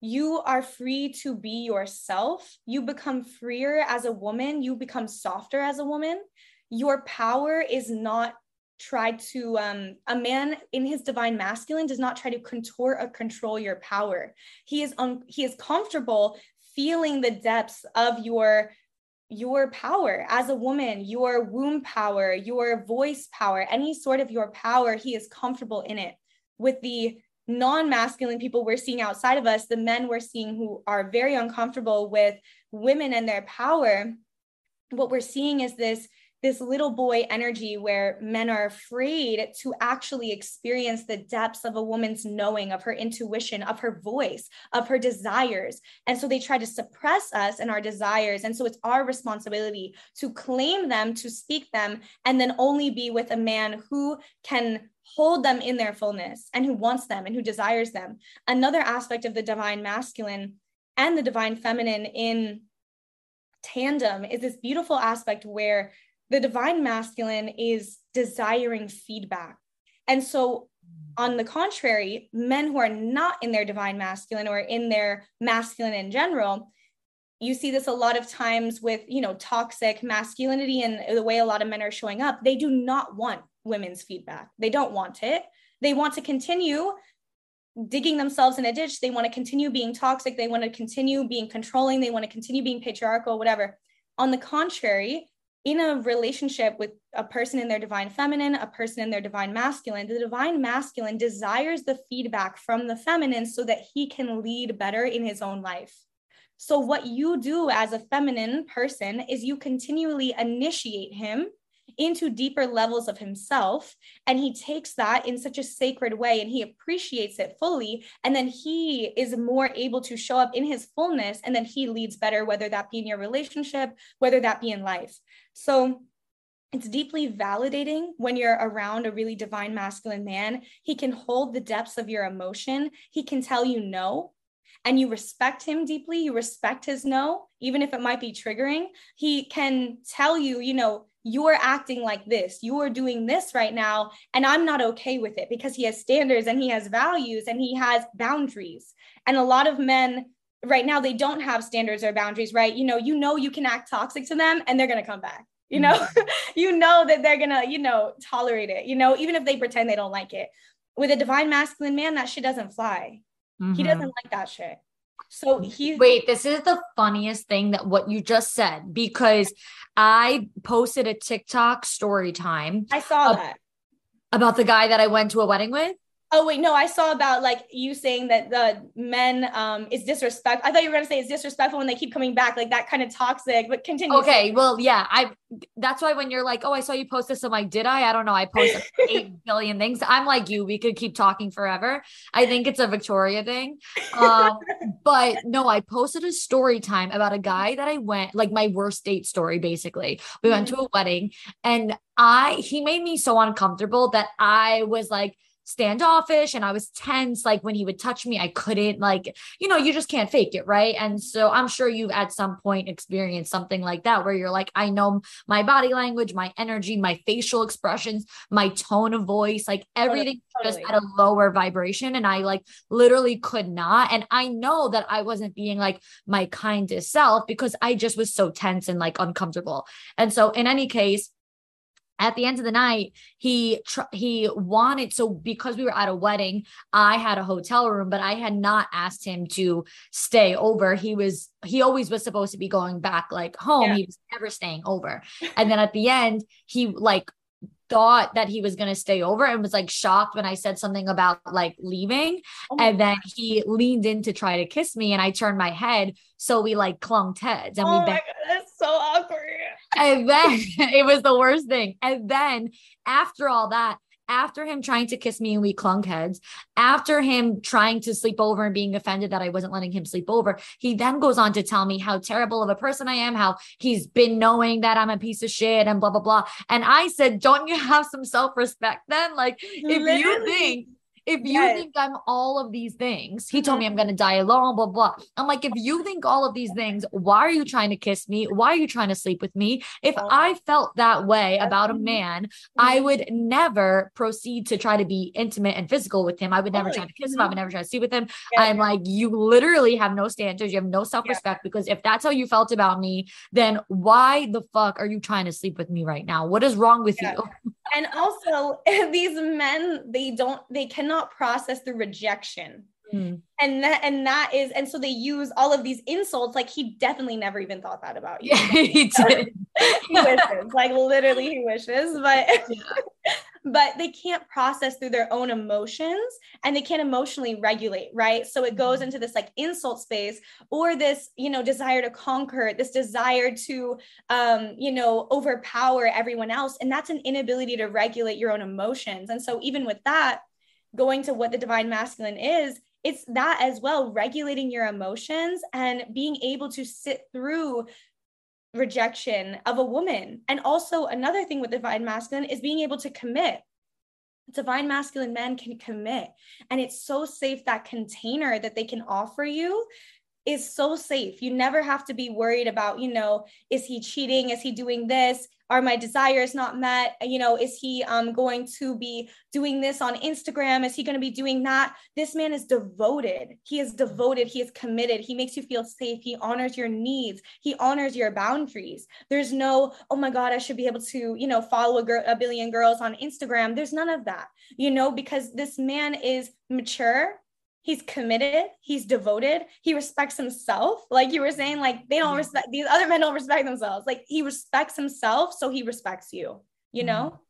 You are free to be yourself. You become freer as a woman. You become softer as a woman. Your power is not tried to um, a man in his divine masculine does not try to contort or control your power he is un, he is comfortable feeling the depths of your your power as a woman, your womb power, your voice power, any sort of your power, he is comfortable in it. With the non masculine people we're seeing outside of us, the men we're seeing who are very uncomfortable with women and their power, what we're seeing is this this little boy energy where men are afraid to actually experience the depths of a woman's knowing, of her intuition, of her voice, of her desires. And so they try to suppress us and our desires. And so it's our responsibility to claim them, to speak them, and then only be with a man who can hold them in their fullness and who wants them and who desires them. Another aspect of the divine masculine and the divine feminine in tandem is this beautiful aspect where the divine masculine is desiring feedback. And so, on the contrary, men who are not in their divine masculine or in their masculine in general, you see this a lot of times with, you know, toxic masculinity and the way a lot of men are showing up. They do not want women's feedback. They don't want it. They want to continue digging themselves in a ditch. They want to continue being toxic. They want to continue being controlling. They want to continue being patriarchal, whatever. On the contrary, in a relationship with a person in their divine feminine, a person in their divine masculine, the divine masculine desires the feedback from the feminine so that he can lead better in his own life. So, what you do as a feminine person is you continually initiate him into deeper levels of himself. And he takes that in such a sacred way and he appreciates it fully. And then he is more able to show up in his fullness. And then he leads better, whether that be in your relationship, whether that be in life. So, it's deeply validating when you're around a really divine masculine man. He can hold the depths of your emotion. He can tell you no, and you respect him deeply, you respect his no, even if it might be triggering, he can tell you, you know, you're acting like this, you are doing this right now, and I'm not okay with it because he has standards and he has values and he has boundaries. And a lot of men right now, they don't have standards or boundaries, right? You know, you know, you can act toxic to them and they're going to come back. You know, mm-hmm. <laughs> you know that they're gonna, you know, tolerate it, you know, even if they pretend they don't like it. With a divine masculine man, that shit doesn't fly. Mm-hmm. He doesn't like that shit. So he wait, this is the funniest thing that what you just said because I posted a TikTok story time. I saw that about the guy that I went to a wedding with. Oh wait, no, I saw about like you saying that the men um is disrespect. I thought you were gonna say it's disrespectful when they keep coming back, like that kind of toxic. But continue. Okay, well, yeah, I. That's why when you're like, oh, I saw you post this, I'm like, did I? I don't know. I posted <laughs> eight billion things. I'm like you. We could keep talking forever. I think it's a Victoria thing. Um, but no, I posted a story time about a guy that I went like my worst date story. Basically, we went to a wedding, and I he made me so uncomfortable that I was like standoffish and I was tense. Like when he would touch me, I couldn't, like, you know, you just can't fake it. Right. And so I'm sure you've at some point experienced something like that where you're like, I know my body language, my energy, my facial expressions, my tone of voice, like everything totally. just at a lower vibration. And I like literally could not. And I know that I wasn't being like my kindest self because I just was so tense and like uncomfortable. And so, in any case, at the end of the night he tr- he wanted so because we were at a wedding i had a hotel room but i had not asked him to stay over he was he always was supposed to be going back like home yeah. he was never staying over and then at the end he like thought that he was going to stay over and was like shocked when I said something about like leaving. Oh and then he leaned in to try to kiss me and I turned my head. So we like clung heads and oh we been- that's so awkward. And then <laughs> it was the worst thing. And then after all that, after him trying to kiss me and we clung heads, after him trying to sleep over and being offended that I wasn't letting him sleep over, he then goes on to tell me how terrible of a person I am, how he's been knowing that I'm a piece of shit and blah, blah, blah. And I said, Don't you have some self respect then? Like, if you think if you yes. think I'm all of these things, he told mm-hmm. me I'm going to die alone, blah, blah. I'm like, if you think all of these things, why are you trying to kiss me? Why are you trying to sleep with me? If oh. I felt that way about a mm-hmm. man, I mm-hmm. would never proceed to try to be intimate and physical with him. I would never try to kiss him. I would never try to sleep with him. Yeah. I'm like, you literally have no standards. You have no self respect yeah. because if that's how you felt about me, then why the fuck are you trying to sleep with me right now? What is wrong with yeah. you? and also <laughs> these men, they don't, they cannot cannot process the rejection. Mm. And that and that is and so they use all of these insults like he definitely never even thought that about you. <laughs> Yeah, he did. <laughs> he wishes like literally he wishes but yeah. <laughs> but they can't process through their own emotions and they can't emotionally regulate, right? So it goes mm-hmm. into this like insult space or this, you know, desire to conquer, this desire to, um, you know, overpower everyone else. And that's an inability to regulate your own emotions. And so even with that, going to what the divine masculine is, it's that as well, regulating your emotions and being able to sit through rejection of a woman. And also, another thing with divine masculine is being able to commit. Divine masculine men can commit. And it's so safe that container that they can offer you is so safe. You never have to be worried about, you know, is he cheating? Is he doing this? Are my desires not met? You know, is he um, going to be doing this on Instagram? Is he going to be doing that? This man is devoted. He is devoted. He is committed. He makes you feel safe. He honors your needs. He honors your boundaries. There's no, oh my God, I should be able to, you know, follow a, a billion girls on Instagram. There's none of that, you know, because this man is mature he's committed he's devoted he respects himself like you were saying like they don't respect these other men don't respect themselves like he respects himself so he respects you you know mm-hmm.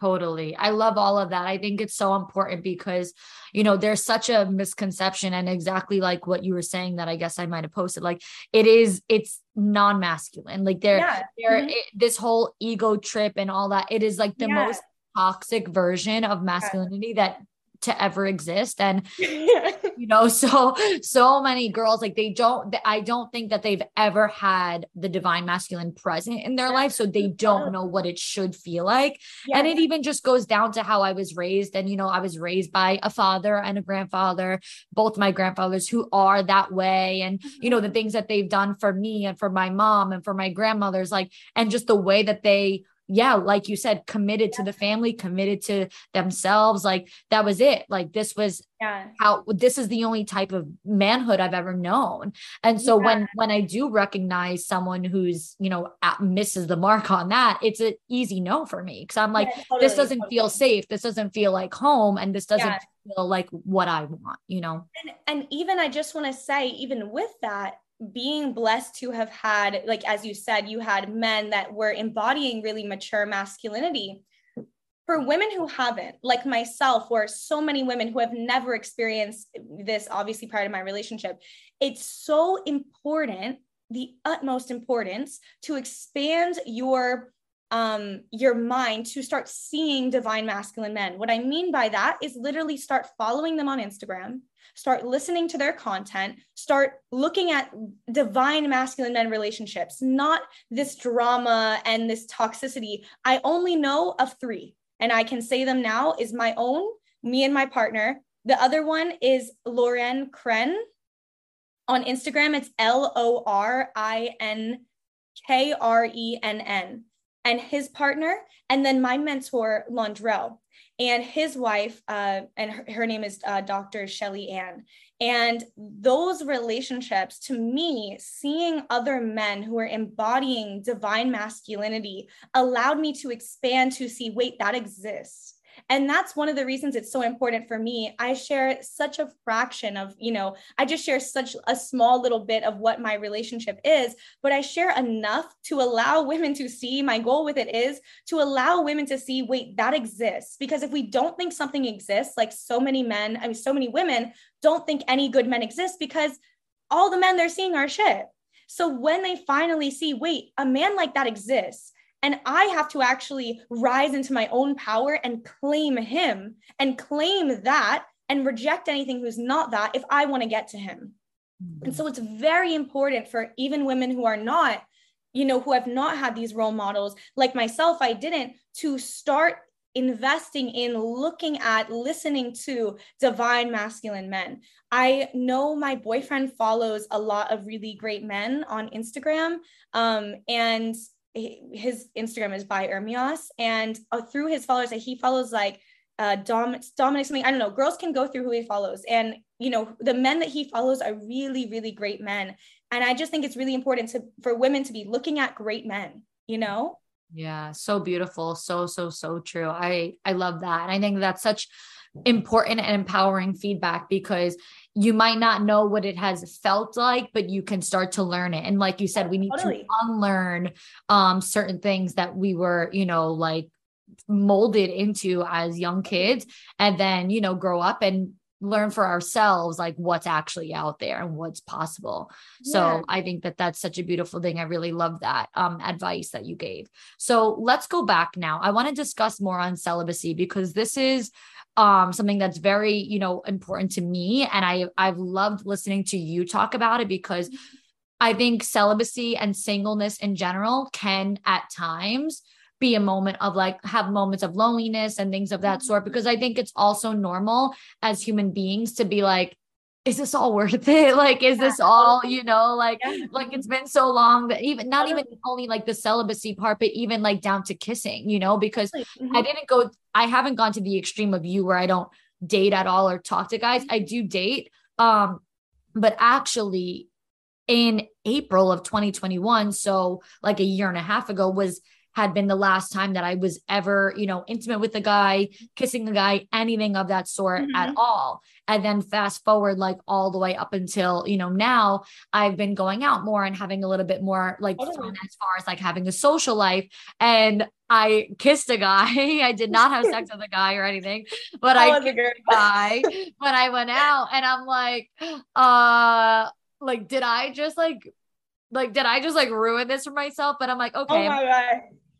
Totally. I love all of that. I think it's so important because, you know, there's such a misconception and exactly like what you were saying that I guess I might have posted. Like it is, it's non-masculine. Like there, yeah. there, mm-hmm. it, this whole ego trip and all that. It is like the yeah. most toxic version of masculinity that to ever exist. And <laughs> you know so so many girls like they don't i don't think that they've ever had the divine masculine present in their life. So they don't know what it should feel like. Yeah. and it even just goes down to how i was raised. And you know i was raised by a father and a grandfather both my grandfathers who are that way. And you know the mm-hmm. things that they've done for me and for my mom and for my grandmothers like and just the way that they yeah, like you said, committed yeah. to the family, committed to themselves. Like that was it. Like this was yeah. how this is the only type of manhood I've ever known. And so yeah. when when I do recognize someone who's, you know, at, misses the mark on that, it's an easy no for me. Cause I'm like, totally, this doesn't totally. feel safe. This doesn't feel like home. And this doesn't feel like what I want, you know? And, and even I just want to say, even with that, being blessed to have had, like, as you said, you had men that were embodying really mature masculinity. For women who haven't, like myself, or so many women who have never experienced this, obviously prior to my relationship, it's so important, the utmost importance to expand your um, your mind to start seeing divine masculine men. What I mean by that is literally start following them on Instagram, start listening to their content, start looking at divine masculine men relationships, not this drama and this toxicity. I only know of three, and I can say them now is my own, me and my partner. The other one is Lorin Krenn. On Instagram, it's L O R I N K R E N N. And his partner, and then my mentor, Londrell and his wife, uh, and her, her, name is uh, Dr. Shelly Ann. And those relationships, to me, seeing other men who are embodying divine masculinity allowed me to expand to see wait, that exists and that's one of the reasons it's so important for me. I share such a fraction of you know i just share such a small little bit of what my relationship is but i share enough to allow women to see my goal with it is to allow women to see wait that exists. Because if we don't think something exists like so many men i mean so many women don't think any good men exist because all the men they're seeing are shit. So when they finally see wait a man like that exists and I have to actually rise into my own power and claim him and claim that and reject anything who's not that if I want to get to him. And so it's very important for even women who are not, you know, who have not had these role models, like myself, I didn't, to start investing in looking at listening to divine masculine men. I know my boyfriend follows a lot of really great men on Instagram. Um, and his Instagram is by Ermias, and uh, through his followers, that he follows like uh, Dom, Dominic something. I don't know. Girls can go through who he follows, and you know the men that he follows are really, really great men. And I just think it's really important to for women to be looking at great men. You know. Yeah, so beautiful, so so so true. I I love that, and I think that's such important and empowering feedback because you might not know what it has felt like but you can start to learn it. And like you said we need totally. to unlearn um certain things that we were you know like molded into as young kids and then you know grow up and learn for ourselves like what's actually out there and what's possible. Yeah. so i think that that's such a beautiful thing. I really love that um, advice that you gave. So let's go back now. I want to discuss more on celibacy because this is um something that's very you know important to me and i i've loved listening to you talk about it because i think celibacy and singleness in general can at times be a moment of like have moments of loneliness and things of that sort mm-hmm. because I think it's also normal as human beings to be like is this all worth <laughs> it? Like, is this all, you know, like, yeah. like it's been so long that even not even only like the celibacy part, but even like down to kissing, you know, because mm-hmm. I didn't go, I haven't gone to the extreme of you where I don't date at all or talk to guys. I do date. Um, but actually in April of 2021, so like a year and a half ago, was had been the last time that I was ever, you know, intimate with a guy, kissing a guy, anything of that sort mm-hmm. at all. And then fast forward like all the way up until, you know, now I've been going out more and having a little bit more like oh. fun as far as like having a social life. And I kissed a guy. <laughs> I did not have sex with a guy or anything, but I kissed a guy when I went out and I'm like, uh, like, did I just like like did I just like ruin this for myself? But I'm like, okay, oh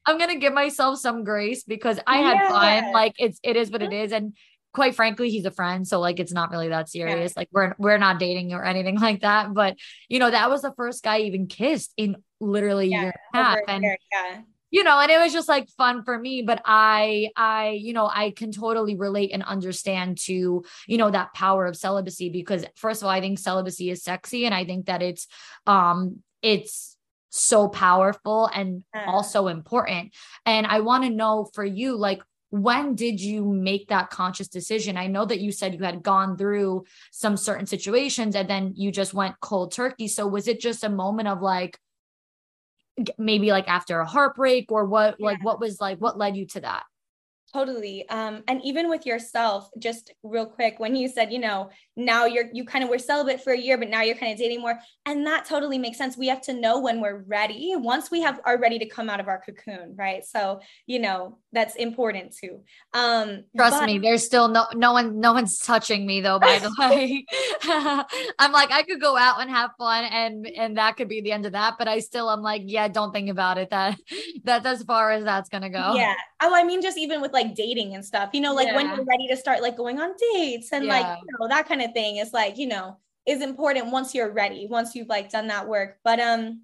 I'm gonna give myself some grace because I had yeah. fun. Like it's it is what it is. And quite frankly, he's a friend. So like it's not really that serious. Yeah. Like we're we're not dating or anything <laughs> like that. But you know, that was the first guy I even kissed in literally yeah, year and a half. And yeah. you know, and it was just like fun for me. But I I, you know, I can totally relate and understand to, you know, that power of celibacy because first of all, I think celibacy is sexy and I think that it's um it's so powerful and yeah. also important. And I want to know for you, like, when did you make that conscious decision? I know that you said you had gone through some certain situations and then you just went cold turkey. So was it just a moment of like, maybe like after a heartbreak or what, yeah. like, what was like, what led you to that? Totally. Um, and even with yourself, just real quick, when you said, you know, now you're, you kind of were celibate for a year, but now you're kind of dating more. And that totally makes sense. We have to know when we're ready, once we have are ready to come out of our cocoon, right? So, you know, that's important too. Um, Trust but- me, there's still no, no one, no one's touching me though, by the <laughs> way. <laughs> I'm like, I could go out and have fun and, and that could be the end of that. But I still, I'm like, yeah, don't think about it. That, that's as far as that's to go. Yeah. Oh, I mean, just even with like, like dating and stuff, you know, like yeah. when you're ready to start like going on dates and yeah. like, you know, that kind of thing is like, you know, is important once you're ready, once you've like done that work. But um,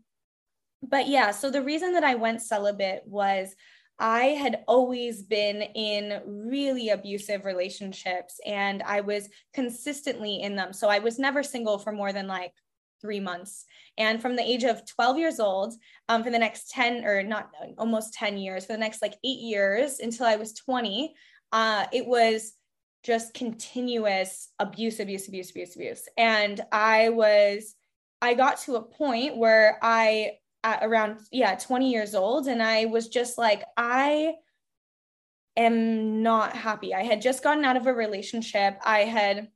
but yeah, so the reason that I went celibate was I had always been in really abusive relationships and I was consistently in them. So I was never single for more than like three months. And from the age of 12 years old, um, for the next 10 or not almost 10 years, for the next like eight years until I was 20, uh, it was just continuous abuse, abuse, abuse, abuse, abuse. And I was, I got to a point where I, at around, yeah, 20 years old, and I was just like, I am not happy. I had just gotten out of a relationship. I had,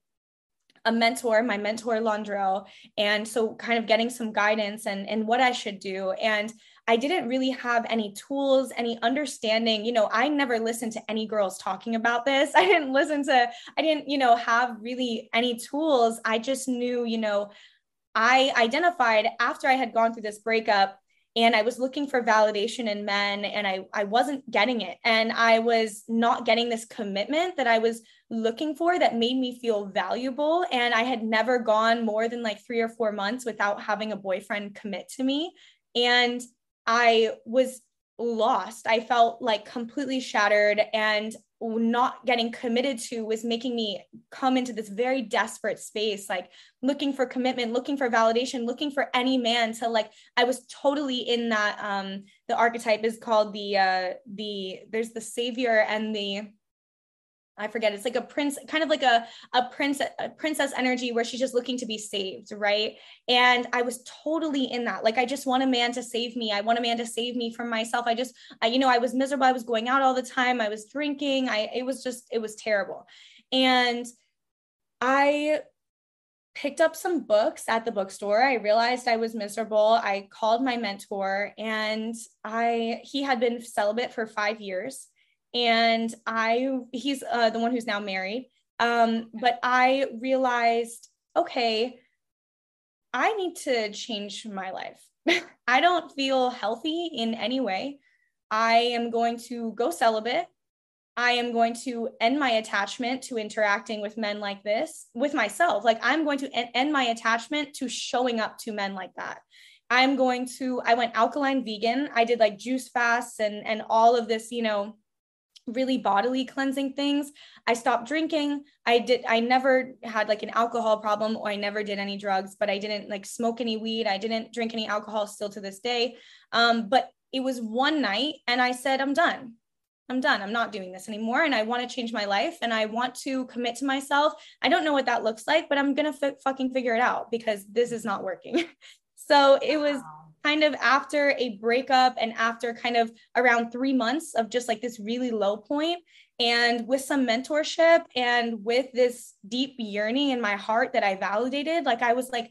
a mentor, my mentor Landrell, and so kind of getting some guidance and and what I should do. And I didn't really have any tools, any understanding. You know, I never listened to any girls talking about this. <laughs> I didn't listen to, I didn't, you know, have really any tools. I just knew, you know, I identified after I had gone through this breakup and I was looking for validation in men and I I wasn't getting it and I was not getting this commitment that I was looking for that made me feel valuable and I had never gone more than like 3 or 4 months without having a boyfriend commit to me and I was lost. I felt like completely shattered and not getting committed to was making me come into this very desperate space like looking for commitment looking for validation looking for any man to like i was totally in that um the archetype is called the uh the there's the savior and the I forget. It's like a prince, kind of like a a prince a princess energy where she's just looking to be saved, right? And I was totally in that. Like I just want a man to save me. I want a man to save me from myself. I just, I, you know, I was miserable. I was going out all the time. I was drinking. I it was just it was terrible. And I picked up some books at the bookstore. I realized I was miserable. I called my mentor and I he had been celibate for 5 years and I he's uh, the one who's now married. Um, but I realized, okay, I need to change my life. <laughs> I don't feel healthy in any way. I am going to go celibate. I am going to end my attachment to interacting with men like this with myself. Like, I'm going to end my attachment to showing up to men like that. I'm going to, I went alkaline vegan. I did like juice fasts and, and all of this, you know, really bodily cleansing things. I stopped drinking. I did I never had like an alcohol problem or I never did any drugs, but I didn't like smoke any weed. I didn't drink any alcohol still to this day. Um, but it was one night and I said, I'm done. I'm done. I'm not doing this anymore. And I want to change my life and I want to commit to myself. I don't know what that looks like, but I'm going to f- fucking figure it out because this is not working. <laughs> so it was kind of after a breakup and after kind of around three months of just like this really low point and with some mentorship and with this deep yearning in my heart that I validated, like I was like,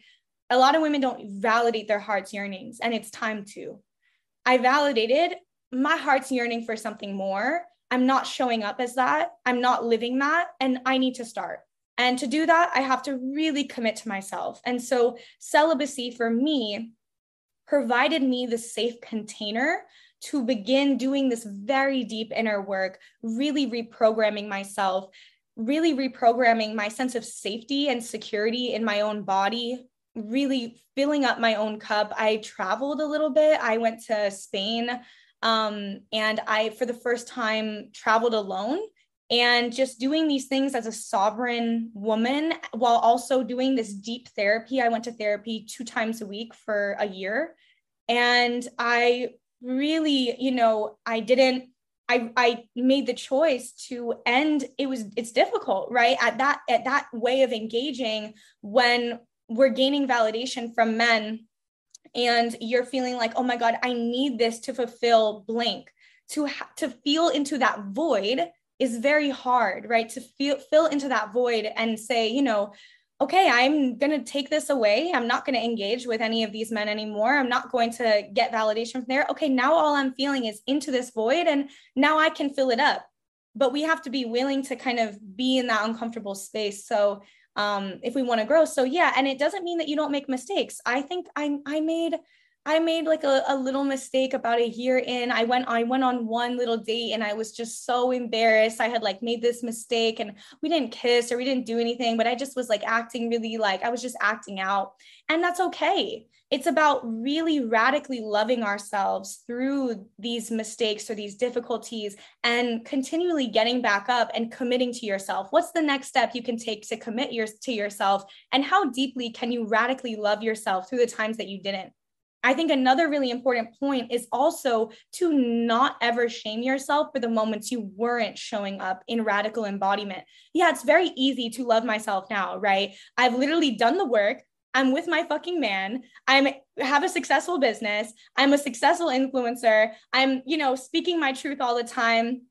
a lot of women don't validate their heart's yearnings, and it's time to. I validated my heart's yearning for something more. I'm not showing up as that. I'm not living that. And I need to start. And to do that, I have to really commit to myself. And so, celibacy for me provided me the safe container to begin doing this very deep inner work, really reprogramming myself, really reprogramming my sense of safety and security in my own body, really filling up my own cup. I traveled a little bit. I went to Spain um, and I, for the first time, traveled alone and just doing these things as a sovereign woman while also doing this deep therapy. I went to therapy two times a week for a year. And I really, you know, I didn't I, I made the choice to end it was it's difficult right at that at that way of engaging when we're gaining validation from men and you're feeling like oh my god i need this to fulfill blank to ha- to feel into that void is very hard right to feel fill into that void and say you know okay, I'm going to take this away. I'm not going to engage with any of these men anymore. I'm not going to get validation from there. Okay, now all I'm feeling is into this void and now I can fill it up. But we have to be willing to kind of be in that uncomfortable space. So, um, if we want to grow. So, yeah, and it doesn't mean that you don't make mistakes. I think I, I made I made like a, a little mistake about a year in. I went I went on one little date and I was just so embarrassed. I had like made this mistake and we didn't kiss or we didn't do anything, but I just was like acting really like I was just acting out. And that's okay. It's about really radically loving ourselves through these mistakes or these difficulties and continually getting back up and committing to yourself. What's the next step you can take to commit your, to yourself? And how deeply can you radically love yourself through the times that you didn't? I think another really important point is also to not ever shame yourself for the moments you weren't showing up in radical embodiment. Yeah, it's very easy to love myself now, right? I've literally done the work. I'm with my fucking man. I'm have a successful business. I'm a successful influencer. I'm, you know, speaking my truth all the time.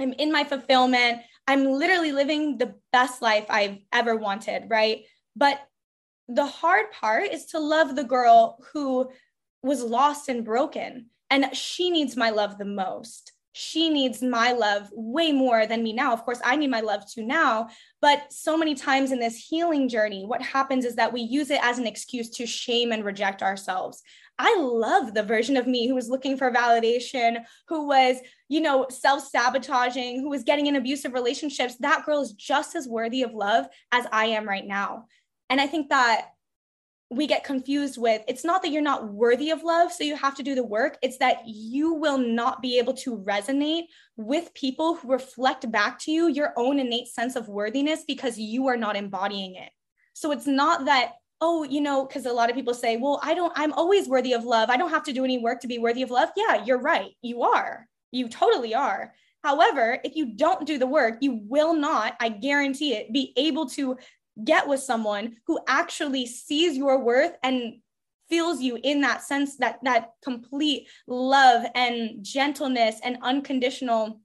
I'm in my fulfillment. I'm literally living the best life I've ever wanted, right? But the hard part is to love the girl who was lost and broken. And she needs my love the most. She needs my love way more than me now. Of course, I need my love too now. But so many times in this healing journey, what happens is that we use it as an excuse to shame and reject ourselves. I love the version of me who was looking for validation, who was, you know, self sabotaging, who was getting in abusive relationships. That girl is just as worthy of love as I am right now. And I think that we get confused with it's not that you're not worthy of love, so you have to do the work. It's that you will not be able to resonate with people who reflect back to you your own innate sense of worthiness because you are not embodying it. So it's not that, oh, you know, because a lot of people say, well, I don't, I'm always worthy of love. I don't have to do any work to be worthy of love. Yeah, you're right. You are. You totally are. However, if you don't do the work, you will not, I guarantee it, be able to get with someone who actually sees your worth and feels you in that sense that that complete love and gentleness and unconditional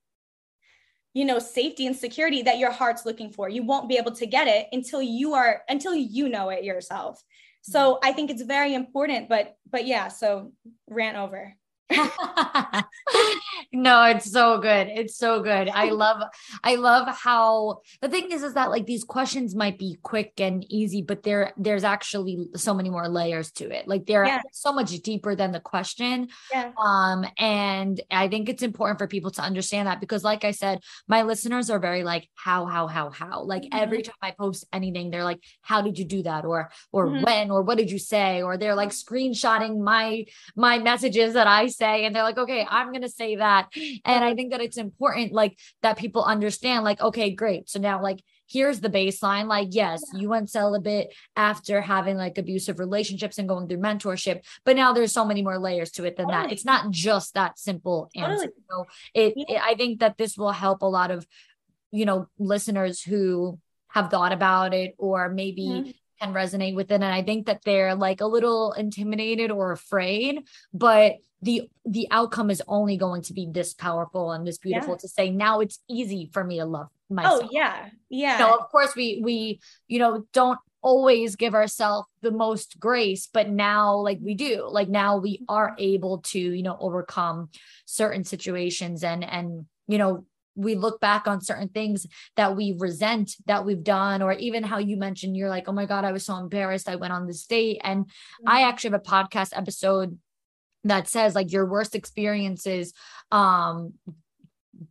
you know safety and security that your heart's looking for. You won't be able to get it until you are until you know it yourself. So mm-hmm. i think it's very important but but yeah so ran over <laughs> no, it's so good. It's so good. I love I love how the thing is is that like these questions might be quick and easy, but there there's actually so many more layers to it. Like they're yeah. so much deeper than the question. Yeah. Um and I think it's important for people to understand that because like I said, my listeners are very like how how how how. Like mm-hmm. every time I post anything, they're like how did you do that or or mm-hmm. when or what did you say or they're like screenshotting my my messages that I say and they're like okay, I'm going to say that. And I think that it's important like that people understand like okay, great. So now like here's the baseline like yes you went celibate after having like abusive relationships and going through mentorship but now there's so many more layers to it than totally. that it's not just that simple answer totally. so it, yeah. it, i think that this will help a lot of you know listeners who have thought about it or maybe mm-hmm can resonate with it. And i think that they're like a little intimidated or afraid but the the outcome is only going to be this powerful and this beautiful yeah. to say now it's easy for me to love oh, myself. oh yeah. Yeah. So of course we we you know don't always give ourselves the most grace but now like we do. Like now we are mm-hmm. able to you know overcome certain situations and and you know we look back on certain things that we resent that we've done or even how you mentioned you're like oh my god i was so embarrassed i went on this date and mm-hmm. i actually have a podcast episode that says like your worst experiences um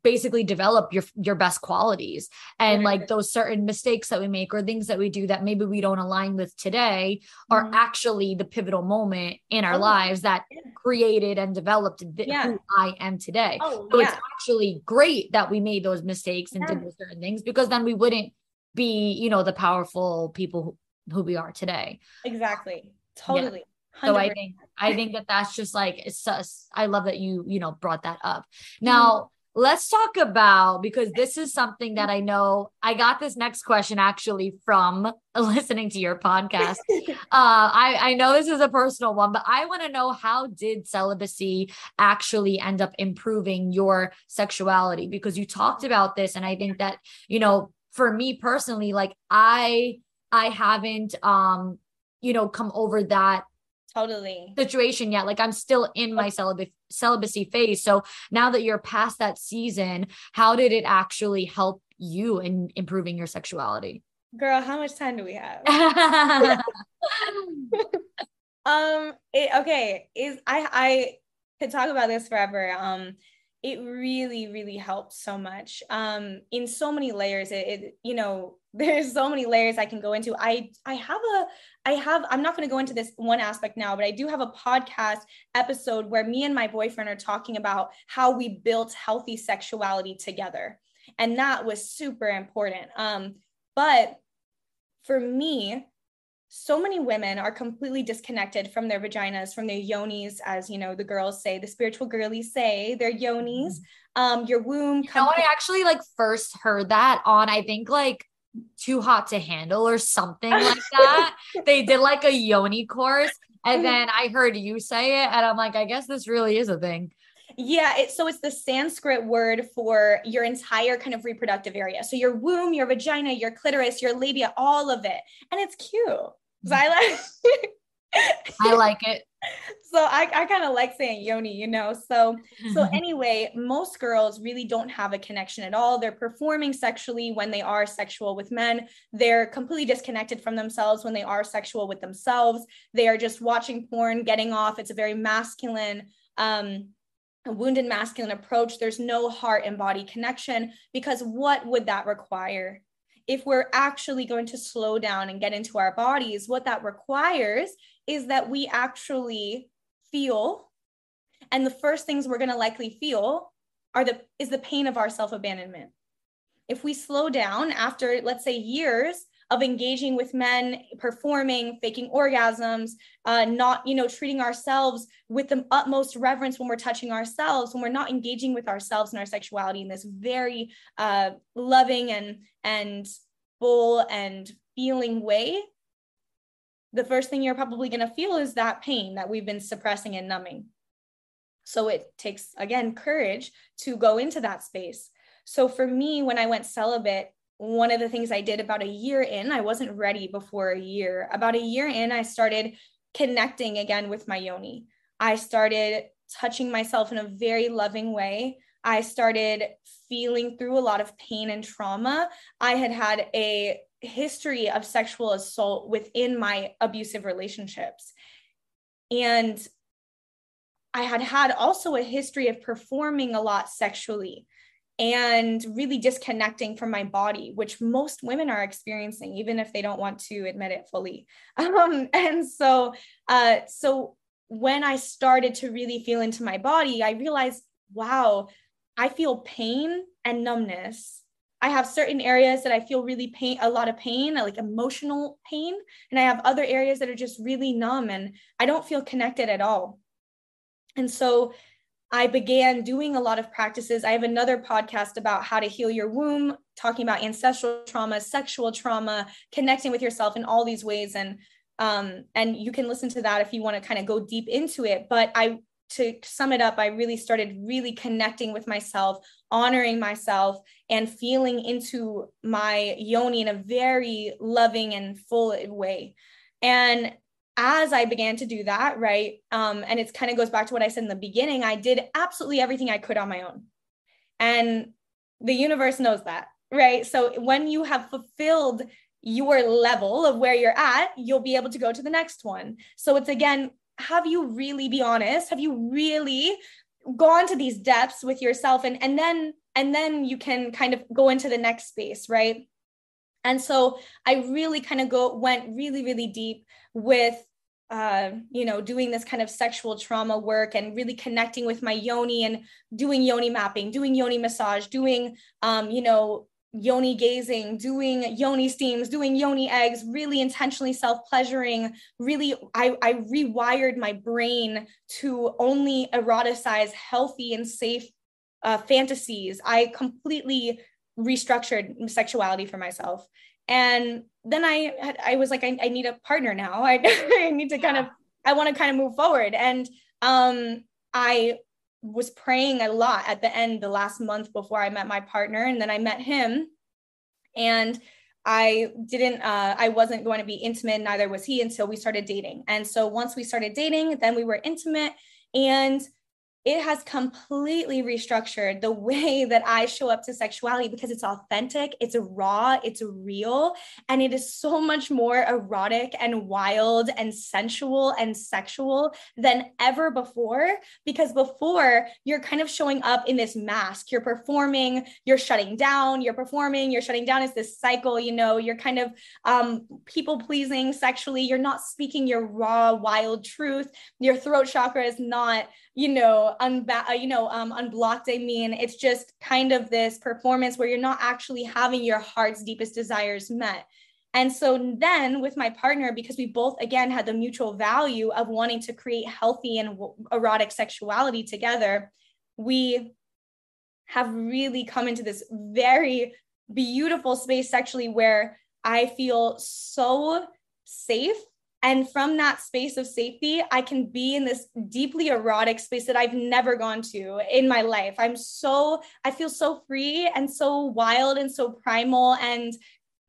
basically develop your your best qualities and like those certain mistakes that we make or things that we do that maybe we don't align with today are mm-hmm. actually the pivotal moment in our oh, lives that yeah. created and developed th- yeah. who I am today. Oh, so yeah. it's actually great that we made those mistakes and did those certain things because then we wouldn't be, you know, the powerful people who, who we are today. Exactly. Totally. So I think I think that that's just like it's just, I love that you you know brought that up. Now, mm-hmm let's talk about because this is something that I know I got this next question actually from <laughs> listening to your podcast. <laughs> uh, I, I know this is a personal one, but I want to know how did celibacy actually end up improving your sexuality? Because you talked about this, and I think that, you know, for me personally, like I I haven't um, you know, come over that totally situation yet. Like I'm still in my celibacy celibacy phase. So now that you're past that season, how did it actually help you in improving your sexuality? Girl, how much time do we have? <laughs> um it, okay, is I I could talk about this forever. Um it really really helps so much um in so many layers it, it you know there's so many layers i can go into i i have a i have i'm not going to go into this one aspect now but i do have a podcast episode where me and my boyfriend are talking about how we built healthy sexuality together and that was super important um but for me so many women are completely disconnected from their vaginas, from their yonis, as you know, the girls say, the spiritual girlies say, their yonis, mm-hmm. um, your womb. You know, I actually like first heard that on, I think like too hot to handle or something <laughs> like that. they did like a yoni course. And mm-hmm. then I heard you say it, and I'm like, I guess this really is a thing. Yeah, it, so it's the Sanskrit word for your entire kind of reproductive area. So your womb, your vagina, your clitoris, your labia, all of it. And it's cute. So I like I like it. So I, I kind of like saying yoni, you know. So so <laughs> anyway, most girls really don't have a connection at all. They're performing sexually when they are sexual with men. They're completely disconnected from themselves when they are sexual with themselves. They are just watching porn, getting off. It's a very masculine um wounded masculine approach. There's no heart and body connection because what would that require? if we're actually going to slow down and get into our bodies, what that requires is that we actually feel. And the first things we're going to likely feel are the is the pain of our self-abandonment. If we slow down after, let's say, years of engaging with men, performing, faking orgasms, uh, not, you know, treating ourselves with the utmost reverence when we're touching ourselves, when we're not engaging with ourselves and our sexuality in this very uh, loving and and full and feeling way, the first thing you're probably going to feel is that pain that we've been suppressing and numbing. So it takes, again, courage to go into that space. So for me, when I went celibate, one of the things I did about a year in, I wasn't ready before a year. About a year in, I started connecting again with my yoni. I started touching myself in a very loving way. I started feeling through a lot of pain and trauma. I had had a history of sexual assault within my abusive relationships. And I had had also a history of performing a lot sexually and really disconnecting from my body, which most women are experiencing, even if they don't want to admit it fully. <laughs> Um, and so, uh, so when I started to really feel into my body, I realized, wow, I feel pain and numbness. I have certain areas that I feel really pain, a lot of pain, like emotional pain. And I have other areas that are just really numb and I don't feel connected at all. And so I began doing a lot of practices. I have another podcast about how to heal your womb, talking about ancestral trauma, sexual trauma, connecting with yourself in all these ways. And um, and you can listen to that if you want to kind of go deep into it. But I, to sum it up, I really started really connecting with myself, honoring myself, and feeling into my yoni in a very loving and full way. And as I began to do that, right, um, and it kind of goes back to what I said in the beginning, I did absolutely everything I could on my own. And the universe knows that, right? So when you have fulfilled your level of where you're at, you'll be able to go to the next one. So it's again, have you really be honest? Have you really gone to these depths with yourself and and then and then you can kind of go into the next space, right? And so I really kind of go went really really deep with uh, you know, doing this kind of sexual trauma work and really connecting with my yoni and doing yoni mapping, doing yoni massage, doing, um, you know, yoni gazing, doing yoni steams, doing yoni eggs, really intentionally self pleasuring. Really, I, I rewired my brain to only eroticize healthy and safe uh, fantasies. I completely restructured sexuality for myself. And then I had, I was like, I, I need a partner now. <laughs> I, I need to kind of, I want to kind of move forward. And um, I was praying a lot at the end the last month before I met my partner and then I met him and I didn't uh I wasn't going to be intimate neither was he until we started dating. And so once we started dating then we were intimate and it has completely restructured the <laughs> way that I show up to sexuality because it's authentic, it's raw, it's real, and it is so much more erotic and wild and sensual and sexual than ever before. Because before, you're kind of showing up in this mask, you're performing, you're shutting down, you're performing, you're shutting down. It's this cycle, you know, you're kind of um, people pleasing sexually, you're not speaking your raw, wild truth, your throat chakra is not you know, unba- uh, you know, um, unblocked. I mean, it's just kind of this performance where you're not actually having your heart's deepest desires met. And so then with my partner, because we both again had the mutual value of wanting to create healthy and erotic sexuality together, we have really come into this very beautiful space sexually where I feel so safe and from that space of safety, I can be in this deeply erotic space that I've never gone to in my life. I'm so, I feel so free and so wild and so primal and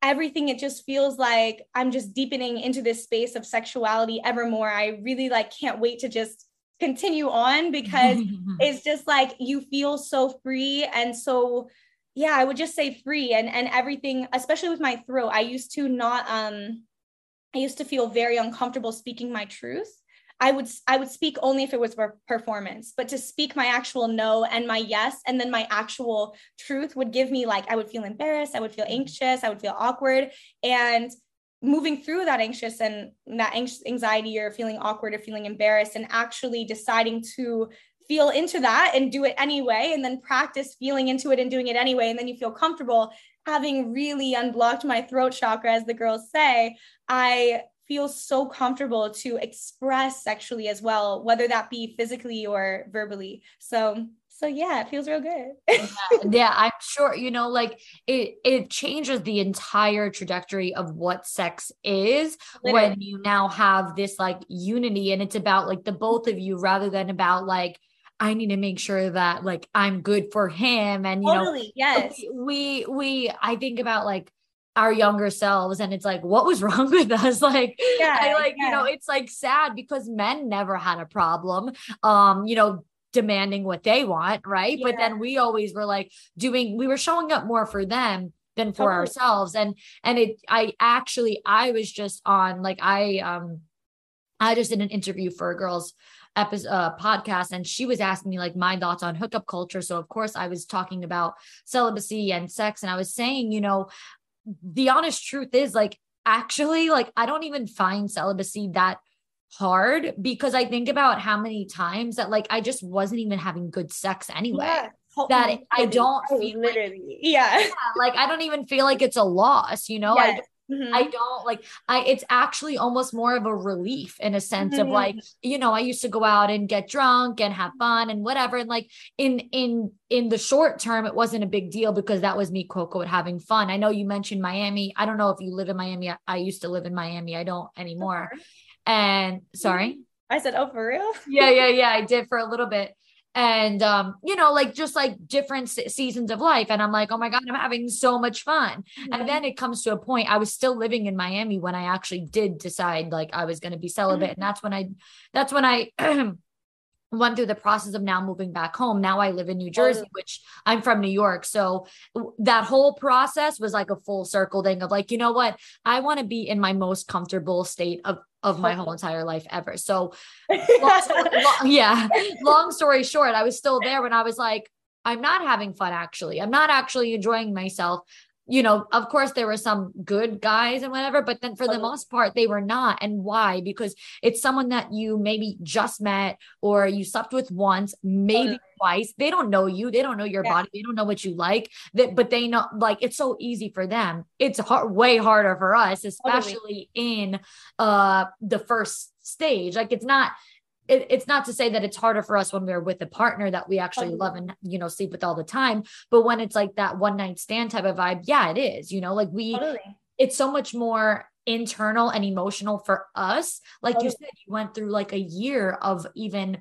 everything it just feels like i'm just deepening into this space of sexuality ever more i really like can't wait to just continue on because <laughs> it's just like you feel so free and so yeah i would just say free and and everything especially with my throat i used to not um I used to feel very uncomfortable speaking my truth. I would I would speak only if it was for performance, but to speak my actual no and my yes and then my actual truth would give me like I would feel embarrassed, I would feel anxious, I would feel awkward and moving through that anxious and that anxiety or feeling awkward or feeling embarrassed and actually deciding to feel into that and do it anyway and then practice feeling into it and doing it anyway and then you feel comfortable having really unblocked my throat chakra, as the girls say, I feel so comfortable to express sexually as well, whether that be physically or verbally. So so yeah, it feels real good. <laughs> yeah, yeah, I'm sure, you know, like it it changes the entire trajectory of what sex is Literally. when you now have this like unity and it's about like the both of you rather than about like I need to make sure that like I'm good for him. And you totally, know, yes, we, we, I think about like our younger selves and it's like, what was <laughs> wrong with us? Like, yeah, I like, yeah. you know, it's like sad because men never had a problem. Um, you know, demanding what they want, right? Yeah. But then we always were like doing, we were showing up more for them than for Totally. ourselves. And and it I actually I was just on like I um I just did an interview for a girl's episode uh, podcast and she was asking me like my thoughts on hookup culture so of course i was talking about celibacy and sex and i was saying you know the honest truth is like actually like i don't even find celibacy that hard because i think about how many times that like i just wasn't even having good sex anyway Yeah. that I don't feel like- literally. Yeah. Yeah, like i don't even feel like it's a loss you know I Yes. Mhm. I don't like I it's actually almost more of a relief in a sense of like you know I used to go out and get drunk and have fun and whatever and like in in in the short term it wasn't a big deal because that was me quote unquote having fun. I know you mentioned Miami. I don't know if you live in Miami. I, I used to live in Miami. I don't anymore. And sorry. I said, "Oh, for real?" Yeah, yeah, yeah, I <laughs> did for a little bit. And um you know like just like different se- seasons of life and I'm like oh my god I'm having so much fun. And then it comes to a point I was still living in Miami when I actually did decide like I was going to be celibate and that's when I that's when I <clears throat> went through the process of now moving back home. Now I live in New Jersey Totally. which I'm from New York so that whole process was like a full circle thing of like you know what? I want to be in my most comfortable state of of my oh. whole entire life ever. So long <laughs> story, long, yeah long story short i was still there when i was like i'm not having fun actually. I'm not actually enjoying myself you know of course there were some good guys and whatever but then for the most part they were not. And why? Because it's someone that you maybe just met or you slept with once maybe Totally. twice. They don't know you. They don't know your Yeah. body. They don't know what you like. That but they know like it's so easy for them. It's hard, way harder for us especially in uh the first stage. Like it's not it, it's not to say that it's harder for us when we're with a partner that we actually Totally. love and you know sleep with all the time but when it's like that one night stand type of vibe yeah it is you know like we totally. it's so much more internal and emotional for us like you said you went through like a year of even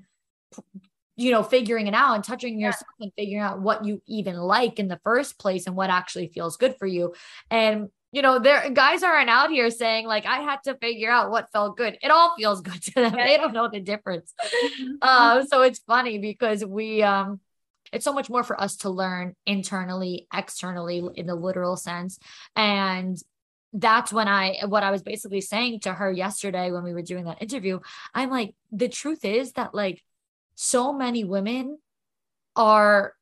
you know figuring it out and touching Yeah. yourself and figuring out what you even like in the first place and what actually feels good for you and you know there guys aren't out here saying like i had to figure out what felt good. It all feels good to them. They don't know the difference. Uh, so it's funny because we um it's so much more for us to learn internally externally in the literal sense. And that's when i what i was basically saying to her yesterday when we were doing that interview i'm like the truth is that like so many women are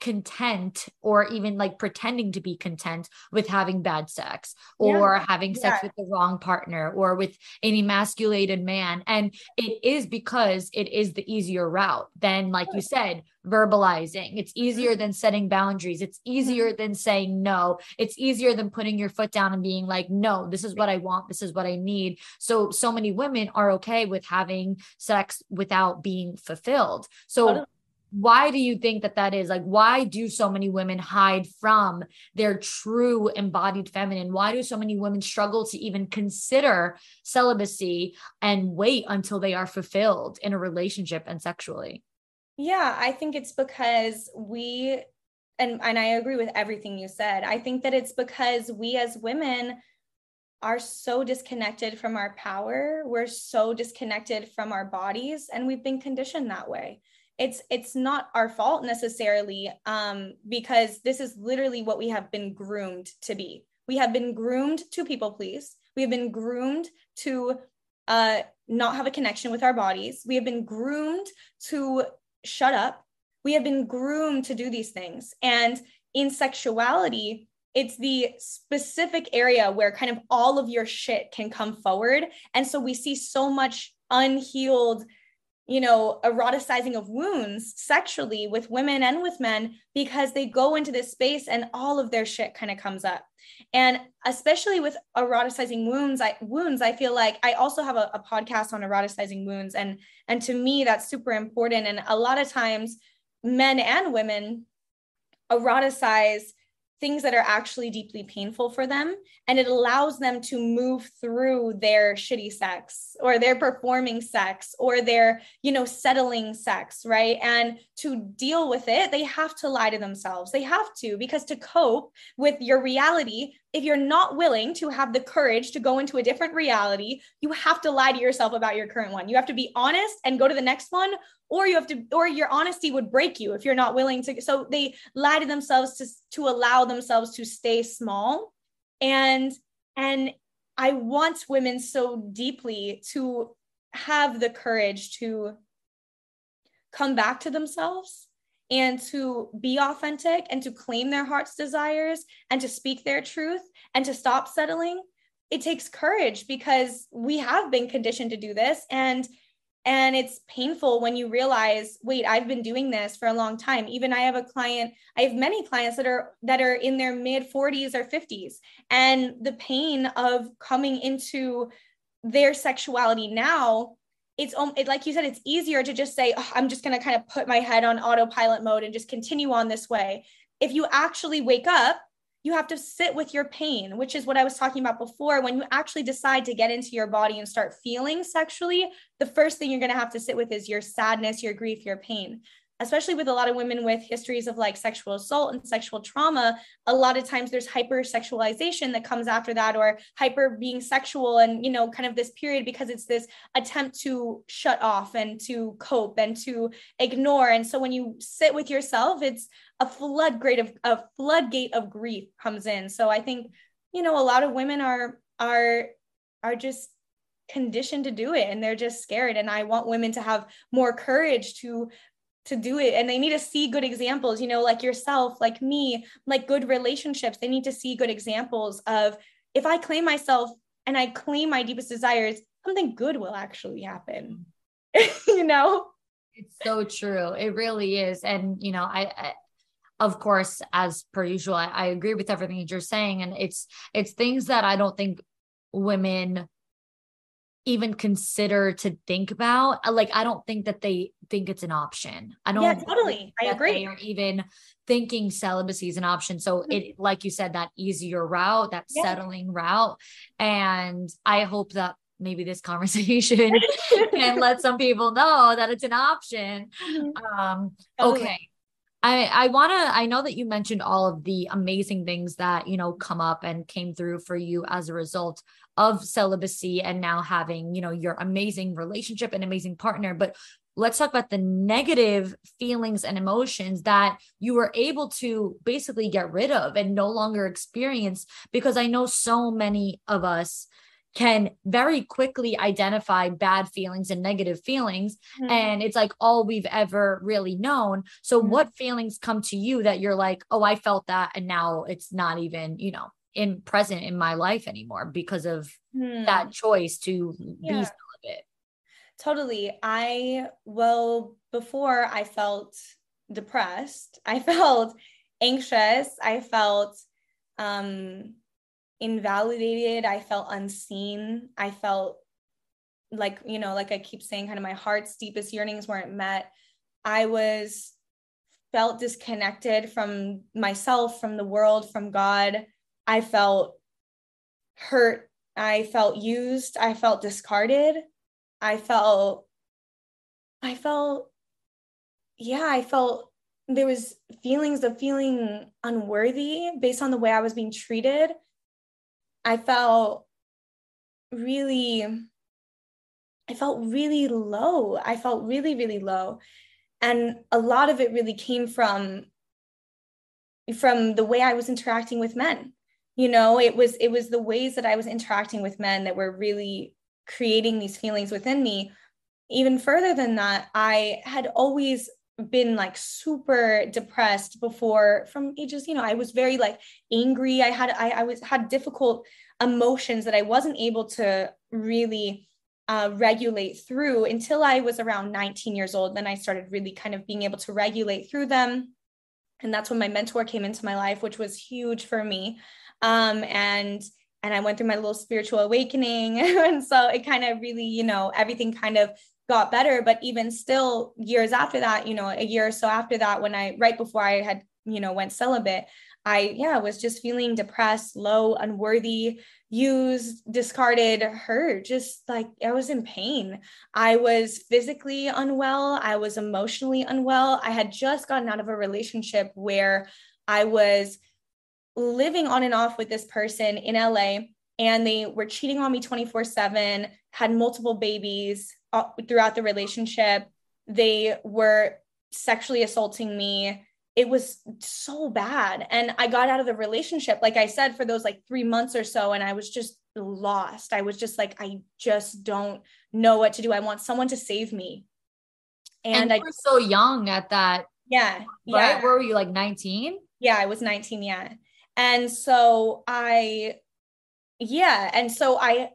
content or even like pretending to be content with having bad sex or having sex Yeah. with the wrong partner or with an emasculated man. And it is because it is the easier route than like you said verbalizing. It's mm-hmm. easier than setting boundaries. It's easier mm-hmm. than saying no. It's easier than putting your foot down and being like no this is what i want. This is what i need. So so many women are okay with having sex without being fulfilled. So. Why do you think that that is like why do so many women hide from their true embodied feminine why do so many women struggle to even consider celibacy and wait until they are fulfilled in a relationship and sexually Yeah, I think it's because we and and I agree with everything you said. I think that it's because we as women are so disconnected from our power. We're so disconnected from our bodies and we've been conditioned that way. It's it's not our fault necessarily um because this is literally what we have been groomed to be. We have been groomed to people please. We have been groomed to uh not have a connection with our bodies. We have been groomed to shut up. We have been groomed to do these things. And in sexuality, it's the specific area where kind of all of your shit can come forward. And so we see so much unhealed, you know, eroticizing of wounds sexually with women and with men because they go into this space and all of their shit kind of comes up. And especially with eroticizing wounds, I wounds, I feel like I also have a, a podcast on eroticizing wounds. And and to me, that's super important. And a lot of times men and women eroticize things that are actually deeply painful for them and it allows them to move through their shitty sex or their performing sex or their you know settling sex right? And to deal with it they have to lie to themselves. They have to because to cope with your reality if you're not willing to have the courage to go into a different reality, you have to lie to yourself about your current one. You have to be honest and go to the next one, or you have to, or your honesty would break you if you're not willing to. So they lie to themselves to, to allow themselves to stay small. And, and I want women so deeply to have the courage to come back to themselves and to be authentic and to claim their heart's desires and to speak their truth and to stop settling it takes courage because we have been conditioned to do this. And and it's painful when you realize wait i've been doing this for a long time. Even i have a client i have many clients that are that are in their mid 40s or 50s and the pain of coming into their sexuality now it's um, it, like you said it's easier to just say oh, i'm just going to kind of put my head on autopilot mode and just continue on this way. If you actually wake up you have to sit with your pain which is what i was talking about before. When you actually decide to get into your body and start feeling sexually the first thing you're going to have to sit with is your sadness your grief your pain especially with a lot of women with histories of like sexual assault and sexual trauma, a lot of times there's hypersexualization that comes after that, or hyper being sexual and, you know, kind of this period because it's this attempt to shut off and to cope and to ignore. And so when you sit with yourself, it's a floodgate of a floodgate of grief comes in. So I think, you know, a lot of women are are are just conditioned to do it and they're just scared and i want women to have more courage to to do it. And they need to see good examples you know like yourself like me like good relationships. They need to see good examples of if i claim myself and i claim my deepest desires something good will actually happen <laughs> you know? It's so true. It really is. And you know I, I of course as per usual I, I agree with everything that you're saying. And it's it's things that i don't think women even consider to think about. Like, I don't think that they think it's an option. I don't. Yeah, totally. I agree. Or even thinking celibacy is an option. So mm-hmm. it, like you said, that easier route, that yeah. settling route, and I hope that maybe this <laughs> conversation <laughs> can let some people know that it's an option. Mm-hmm. Um, okay. I, I want to, I know that you mentioned all of the amazing things that, you know, come up and came through for you as a result of celibacy and now having, you know, your amazing relationship and amazing partner. But let's talk about the negative feelings and emotions that you were able to basically get rid of and no longer experience because I know so many of us can very quickly identify bad feelings and negative feelings mm-hmm. and it's like all we've ever really known so mm-hmm. what feelings come to you that you're like oh i felt that and now it's not even you know in present in my life anymore because of hmm. that choice to yeah. be. Totally. I well before I felt depressed. I <laughs> felt anxious. I felt um invalidated. I felt unseen. I felt like, you know, like I keep saying, kind of my heart's deepest yearnings weren't met. I was felt disconnected from myself, from the world, from God. I felt hurt. I felt used. I felt discarded. I felt, I felt, yeah, I felt there was feelings of feeling unworthy based on the way I was being treated. I felt really, I felt really low. I felt really, really low. And a lot of it really came from from the way I was interacting with men you know it was it was the ways that i was interacting with men that were really creating these feelings within me. Even further than that i had always been like super depressed before from ages you know i was very like angry. I had i, I was had difficult emotions that i wasn't able to really uh, regulate through until i was around 19 years old. Then i started really kind of being able to regulate through them. And that's when my mentor came into my life which was huge for me. Um, and and I went through my little spiritual awakening. <laughs> and so it kind of really, you know, everything kind of got better. But even still, years after that, you know, a year or so after that, when I right before I had, you know, went celibate, I yeah, was just feeling depressed, low, unworthy, used, discarded, hurt, just like I was in pain. I was physically unwell, I was emotionally unwell. I had just gotten out of a relationship where I was living on and off with this person in LA and they were cheating on me 24 7, had multiple babies uh, throughout the relationship. They were sexually assaulting me. It was so bad. And I got out of the relationship, like I said, for those like three months or so. And I was just lost. I was just like, I just don't know what to do. I want someone to save me. And, and I was so young at that. Yeah. Right? Yeah. Where were you like 19? Yeah, I was 19. Yeah. And so I, yeah. And so I,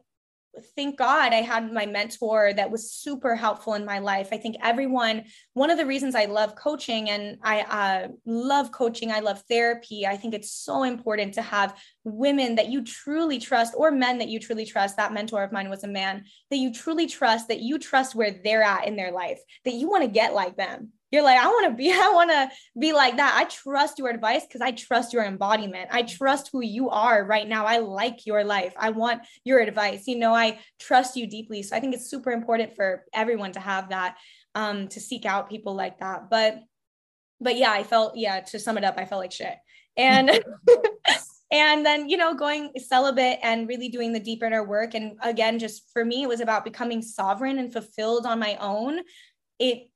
thank God I had my mentor that was super helpful in my life. I think everyone, one of the reasons I love coaching and I uh, love coaching, I love therapy. I think it's so important to have women that you truly trust or men that you truly trust. That mentor of mine was a man that you truly trust, that you trust where they're at in their life, that you want to get like them you're like i want to be <laughs> i want to be like that. I trust your advice because i trust your embodiment. I trust who you are right now. I like your life. I want your advice. You know i trust you deeply. So i think it's super important for everyone to have that um to seek out people like that. But but yeah i felt yeah to sum it up i felt like shit. And <laughs> and then you know going celibate and really doing the deep inner work. And again just for me it was about becoming sovereign and fulfilled on my own. It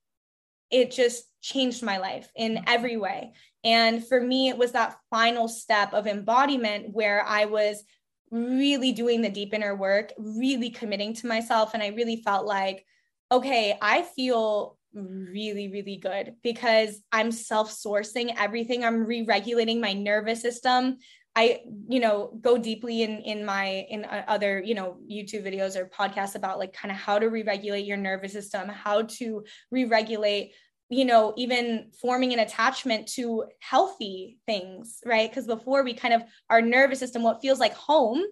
it just changed my life in mm-hmm. every way. And for me, it was that final step of embodiment where I was really doing the deep inner work, really committing to myself. And I really felt like, okay, I feel really, really good because I'm self sourcing everything. I'm re regulating my nervous system. I, you know, go deeply in in my in uh, other, you know, YouTube videos or podcasts about like kind of how to re-regulate your nervous system, how to re-regulate you know even forming an attachment to healthy things right? Because before we kind of our nervous system what feels like home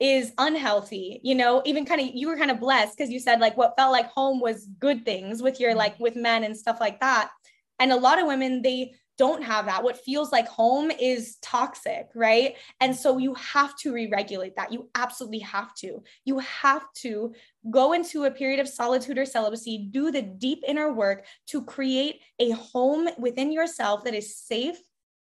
is unhealthy you know? Even kind of you were kind of blessed because you said like what felt like home was good things with your like with men and stuff like that. And a lot of women they don't have that. What feels like home is toxic, right? And so you have to re regulate that. You absolutely have to. You have to go into a period of solitude or celibacy, do the deep inner work to create a home within yourself that is safe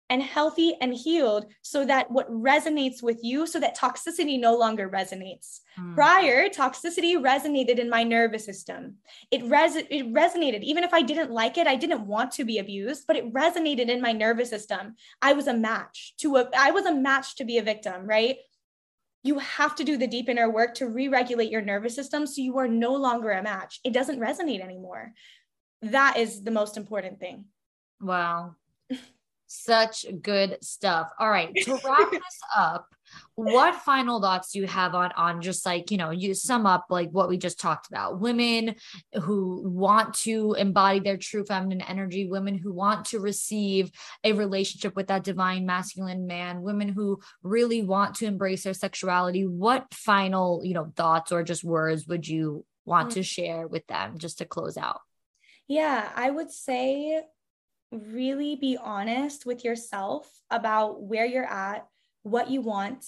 and healthy and healed so that what resonates with you so that toxicity no longer resonates. Mm. prior toxicity resonated in my nervous system. It res it resonated. Even if i didn't like it i didn't want to be abused but it resonated in my nervous system. I was a match to a i was a match to be a victim right? You have to do the deep inner work to re-regulate your nervous system so you are no longer a match. It doesn't resonate anymore. That is the most important thing. Wow such good stuff. All right, to <laughs> wrap this up, what final thoughts do you have on on just like, you know, you sum up like what we just talked about. Women who want to embody their true feminine energy, women who want to receive a relationship with that divine masculine man, women who really want to embrace their sexuality. What final, you know, thoughts or just words would you want to mm. share with them just to close out? Yeah, I would say really be honest with yourself about where you're at, what you want,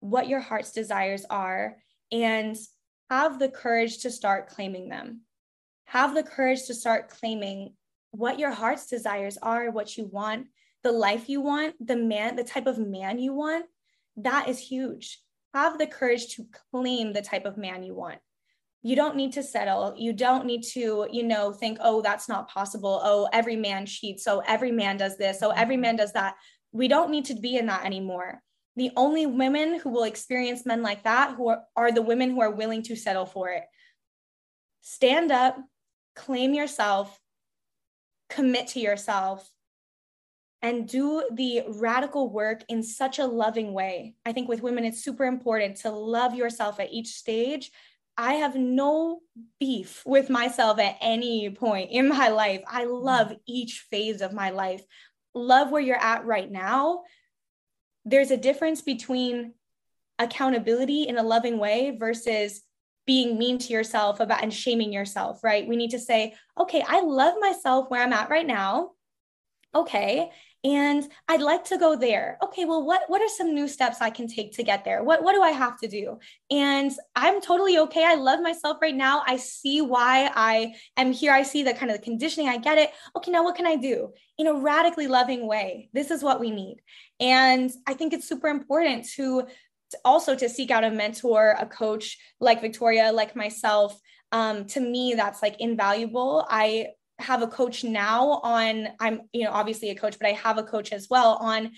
what your heart's desires are, and have the courage to start claiming them. Have the courage to start claiming what your heart's desires are, what you want, the life you want, the man, the type of man you want. That is huge. Have the courage to claim the type of man you want you don't need to settle. You don't need to you know think oh that's not possible. Oh every man cheats. So every man does this. So every man does that. We don't need to be in that anymore. The only women who will experience men like that who are, are the women who are willing to settle for it. Stand up claim yourself commit to yourself and do the radical work in such a loving way. I think with women, it's super important to love yourself at each stage I have no beef with myself at any point in my life. I mm. love each phase of my life. Love where you're at right now. There's a difference between accountability in a loving way versus being mean to yourself about and shaming yourself, right? We need to say, okay, I love myself where I'm at right now. Okay. And I'd like to go there. Okay, well, what what are some new steps I can take to get there? What what do I have to do? And I'm totally okay. I love myself right now. I see why I am here. I see the kind of the conditioning. I get it. Okay, now what can I do in a radically loving way? This is what we need. And I think it's super important to also to seek out a mentor, a coach like Victoria, like myself. Um, to me, that's like invaluable. I have a coach now on i'm you know obviously a coach but i have a coach as well on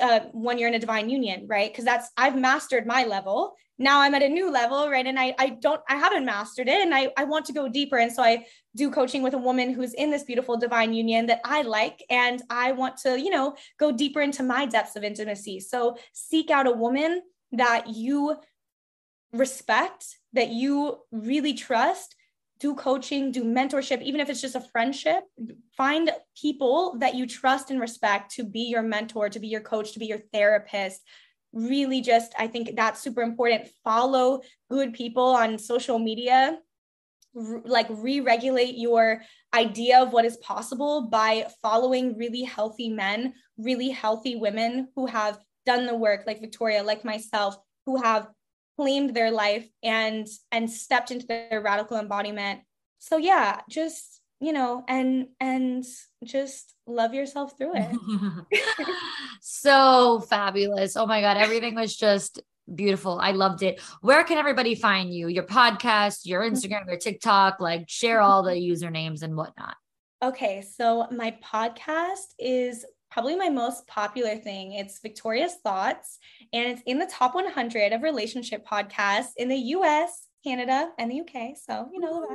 uh, when you're in a divine union right? Because that's i've mastered my level. Now i'm at a new level right? And i i don't i haven't mastered it and i i want to go deeper. And so i do coaching with a woman who's in this beautiful divine union that i like and i want to you know go deeper into my depths of intimacy. So seek out a woman that you respect that you really trust do coaching, do mentorship, even if it's just a friendship. Find people that you trust and respect to be your mentor, to be your coach, to be your therapist. Really, just I think that's super important. Follow good people on social media. Like re regulate your idea of what is possible by following really healthy men, really healthy women who have done the work, like Victoria, like myself, who have claimed their life and and stepped into their radical embodiment. So yeah just you know and and just love yourself through it. <laughs> So fabulous. Oh my god everything was just beautiful. I loved it. Where can everybody find you? Your podcast your mm-hmm. instagram your tiktok like share all the usernames and whatnot. Okay so my podcast is probably my most popular thing. It's Victoria's Thoughts, and it's in the top 100 of relationship podcasts in the US, Canada, and the UK. So, you know,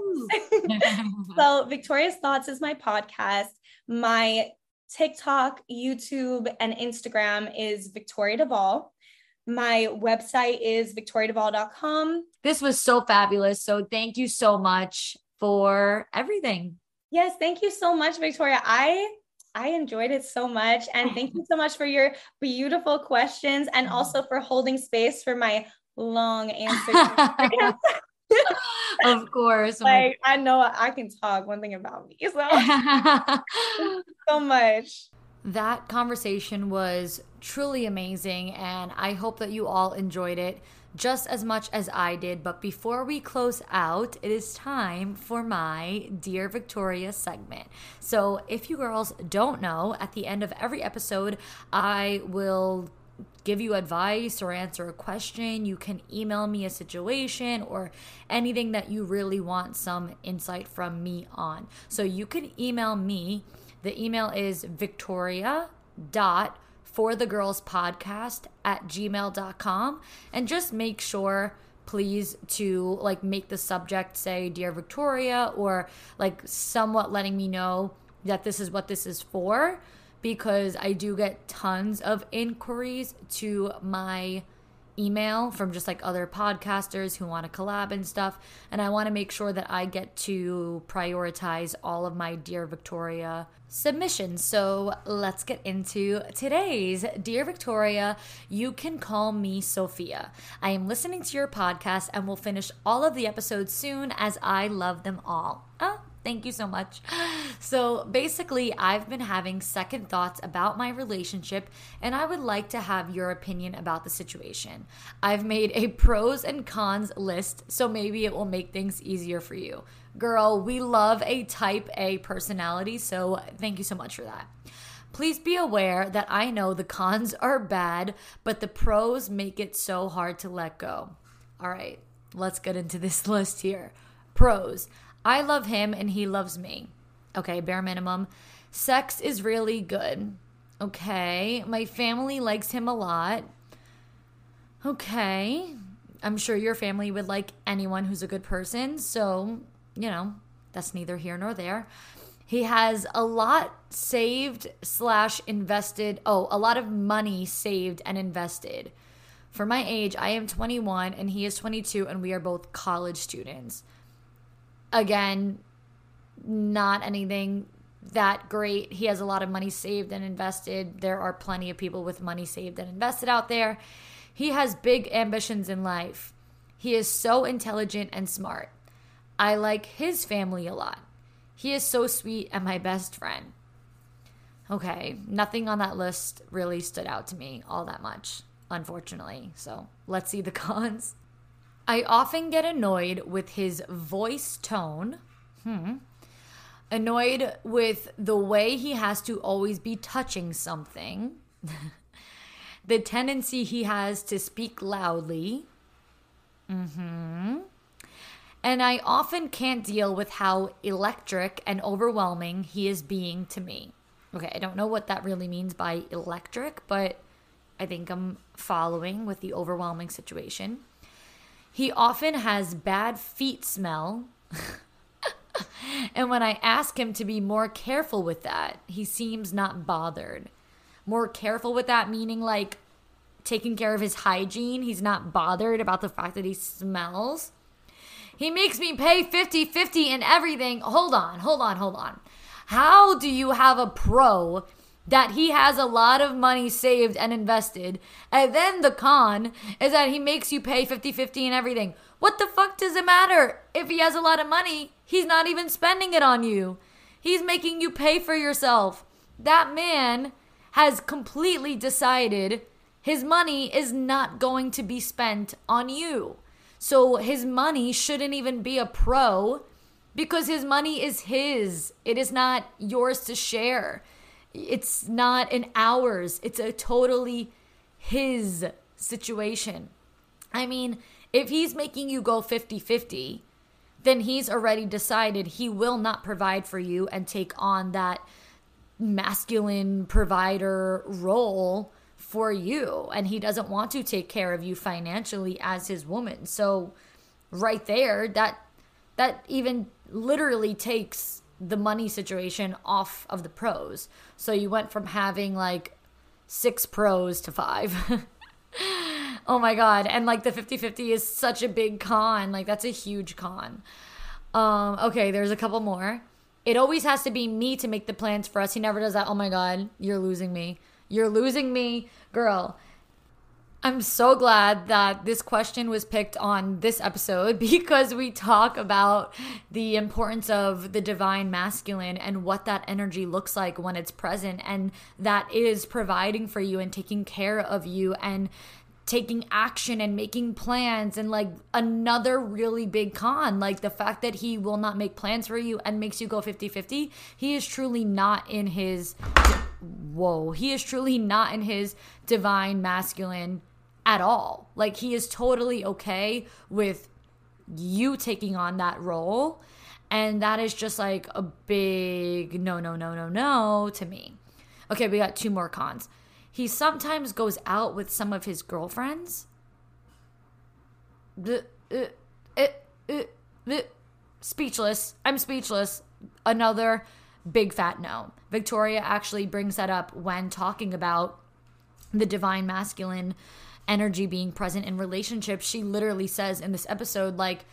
<laughs> so Victoria's Thoughts is my podcast. My TikTok, YouTube, and Instagram is Victoria de Vall. My website is victoriaduvall.com. This was so fabulous. So, thank you so much for everything. Yes, thank you so much, Victoria. I I enjoyed it so much. And thank <laughs> you so much for your beautiful questions and mm-hmm. also for holding space for my long answers. <laughs> of course. like I know I can talk one thing about me. So <laughs> so much. That conversation was truly amazing and I hope that you all enjoyed it just as much as I did. But before we close out, it is time for my Dear Victoria segment. So, if you girls don't know, at the end of every episode, I will give you advice or answer a question. You can email me a situation or anything that you really want some insight from me on. So, you can email me. The email is victoria dot for the girls podcast at gmail.com and just make sure please to like make the subject say dear victoria or like somewhat letting me know that this is what this is for. Because i do get tons of inquiries to my email from just like other podcasters who want to collab and stuff. And I want to make sure that I get to prioritize all of my Dear Victoria submissions. So let's get into today's Dear Victoria. You can call me Sophia. I am listening to your podcast and will finish all of the episodes soon as I love them all. Oh, Thank you so much. <gasps> So, basically, I've been having second thoughts about my relationship, and I would like to have your opinion about the situation. I've made a pros and cons list, so maybe it will make things easier for you. Girl, we love a type A personality, so thank you so much for that. Please be aware that I know the cons <laughs> are bad, but the pros make it so hard to let go. All right, let's get into this <laughs> list here. Pros. I love him and he loves me. Okay, bare minimum. Sex is really good. Okay. My family likes him a lot. Okay. I'm sure your family would like anyone who's a good person. So, you know, that's neither here nor there. He has a lot saved slash invested. Oh, a lot of money saved and invested. For my age, I am 21 and he is 22, and we are both college students. Again, not anything that great. He has a lot of money saved and invested. There are plenty of people with money saved and invested out there. He has big ambitions in life. He is so intelligent and smart. I like his family a lot. He is so sweet and my best friend. Okay, nothing on that list really stood out to me all that much, unfortunately. So let's see the <laughs> cons. I often get annoyed with his voice tone. Hmm. Annoyed with the way he has to always be touching something. <laughs> the tendency he has to speak loudly. Mm-hmm. And I often can't deal with how electric and overwhelming he is being to me. Okay, I don't know what that really means by electric, but I think I'm following with the overwhelming situation. He often has bad feet smell. <laughs> and when I ask him to be more careful with that, he seems not bothered. More careful with that, meaning like taking care of his hygiene. He's not bothered about the fact that he smells. He makes me pay 50 50 and everything. Hold on, hold on, hold on. How do you have a pro that he has a lot of money saved and invested, and then the con is that he makes you pay 50 50 and everything? What the fuck does it matter? If he has a lot of money, he's not even spending it on you. He's making you pay for yourself. That man has completely decided his money is not going to be spent on you. So his money shouldn't even be a pro because his money is his. It is not yours to share. It's not an ours. It's a totally his situation. I mean, if he's making you go 50 50, then he's already decided he will not provide for you and take on that masculine provider role for you. And he doesn't want to take care of you financially as his woman. So, right there, that that even literally takes the money situation off of the pros. So you went from having like six pros to five. <laughs> oh my god. And like the 50-50 is such a big con. Like that's a huge con. Um okay, there's a couple more. It always has to be me to make the plans for us. He never does that. Oh my god, you're losing me. You're losing me, girl. I'm so glad that this question was picked on this episode <laughs> because we talk about the importance of the divine masculine and what that energy looks like when it's present and that is providing for you and taking care of you and taking action and making plans and like another really big con. Like the fact that he will not make plans for you and makes you go 50-50 he is truly not in his whoa he is truly not in his divine masculine at all. Like he is totally okay with you taking on that role. And that is just like a big no, no, no, no, no to me. Okay, we got two more cons. He sometimes goes out with some of his girlfriends. Uh, uh, uh, speechless. I'm speechless. Another big fat no. Victoria actually brings that up when talking about the divine masculine energy being present in relationships, she literally says in this episode, like,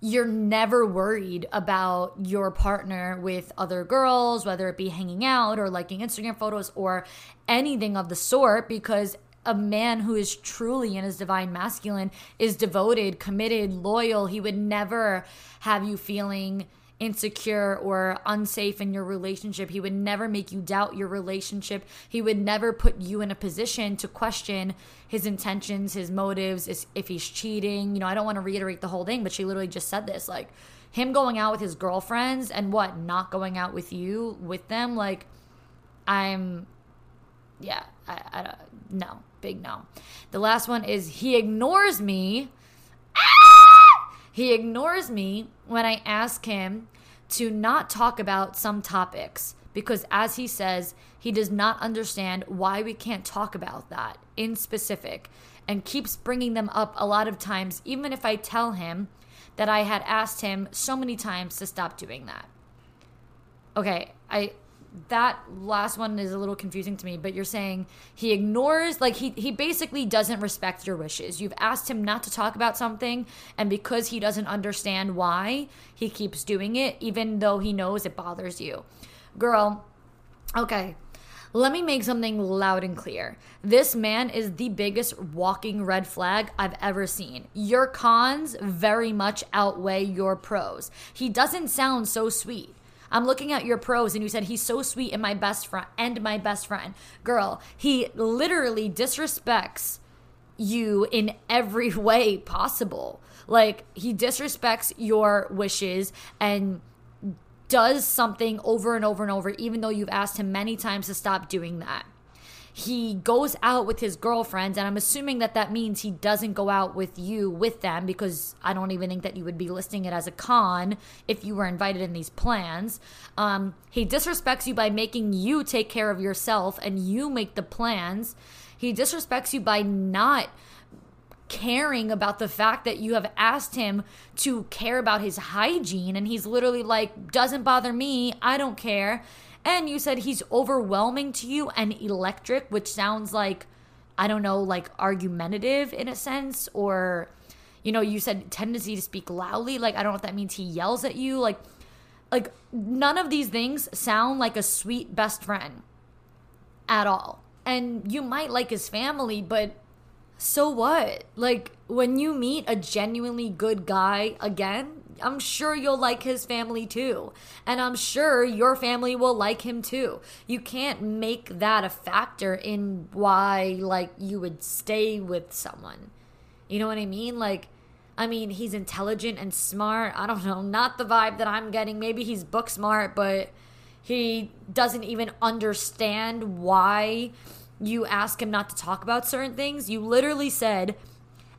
you're never worried about your partner with other girls, whether it be hanging out or liking Instagram photos or anything of the sort, because a man who is truly in his divine masculine is devoted, committed, loyal. He would never have you feeling insecure or unsafe in your relationship. He would never make you doubt your relationship. He would never put you in a position to question his intentions, his motives, if he's cheating. You know, I don't want to reiterate the whole thing, but she literally just said this like him going out with his girlfriends and what, not going out with you with them. Like, I'm, yeah, I, I no, big no. The last one is he ignores me. Ah! He ignores me when I ask him to not talk about some topics because, as he says, he does not understand why we can't talk about that in specific and keeps bringing them up a lot of times, even if I tell him that I had asked him so many times to stop doing that. Okay, I that last one is a little confusing to me, but you're saying he ignores, like he he basically doesn't respect your wishes. You've asked him not to talk about something, and because he doesn't understand why, he keeps doing it, even though he knows it bothers you. Girl, okay. Let me make something loud and clear. This man is the biggest walking red flag I've ever seen. Your cons very much outweigh your pros. He doesn't sound so sweet. I'm looking at your pros and you said he's so sweet and my best friend and my best friend. Girl, he literally disrespects you in every <laughs> way possible. Like he disrespects your wishes and does something over and over and over even though you've asked him many times to stop doing that he goes out with his girlfriends and i'm assuming that that means he doesn't go out with you with them because i don't even think that you would be listing it as a con if you were invited in these plans. Um, he disrespects you by making you take care of yourself and you make the plans. He disrespects you by not caring about the fact that you have asked him to care about his hygiene and he's literally like doesn't bother me. I don't care and you said he's overwhelming to you and electric, which sounds like, I don't know, like argumentative in a sense, or, you know, you said tendency to speak loudly. Like, I don't know if that means he yells at you. Like, like none of these things sound like a sweet best friend at all. And you might like his family, but so what? Like, when you meet a genuinely good guy again, I'm sure you'll like his family too. And I'm sure your family will like him too. You can't make that a factor in why like you would stay with someone. You know what I mean? Like I mean, he's intelligent and smart. I don't know, not the vibe that I'm getting. Maybe he's book smart, but he doesn't even understand why you ask him not to talk about certain things. You literally said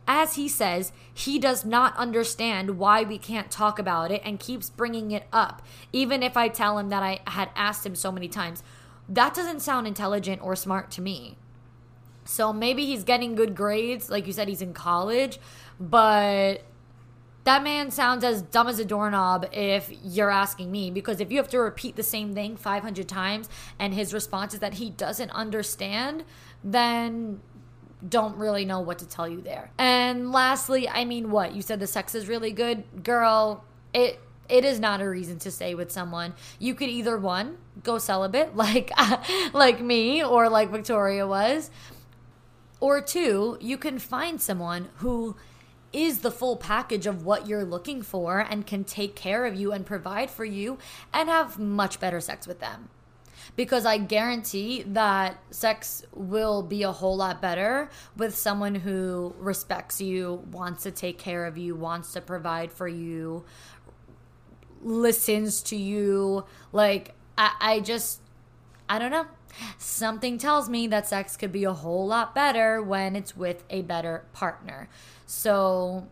as he says, he does not understand why we can't talk about it and keeps bringing it up, even if I tell him that I had asked him so many times. That doesn't sound intelligent or smart to me. So maybe he's getting good grades, like you said, he's in college, but that man sounds as dumb as a doorknob if you're asking me because if you have to repeat the same thing 500 times and his response is that he doesn't understand then don't really know what to tell you there. And lastly, I mean, what? You said the sex is really good. Girl, it it is not a reason to stay with someone. You could either one, go celibate <laughs> like like me or like Victoria was, or two, you can find someone who is the full package of what you're looking for and can take care of you and provide for you and have much better sex with them because I guarantee that sex will be a whole lot better with someone who respects you, wants to take care of you, wants to provide for you, listens to you. Like, I, I just, I don't know. Something tells me that sex could be a whole lot better when it's with a better partner. So,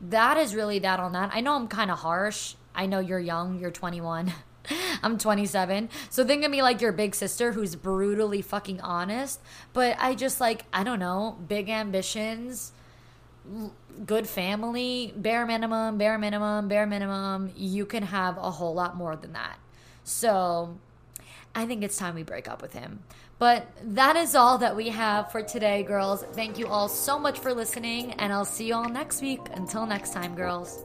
that is really that on that. I know I'm kind of harsh. I know you're young, you're 21. <laughs> <laughs> I'm 27. So think of me like your big sister who's brutally fucking honest. But I just like, I don't know, big ambitions, good family, bare minimum, bare minimum, bare minimum. You can have a whole lot more than that. So I think it's time we break up with him. But that is all that we have for today, girls. Thank you all so much for listening, and I'll see you all next week. Until next time, girls.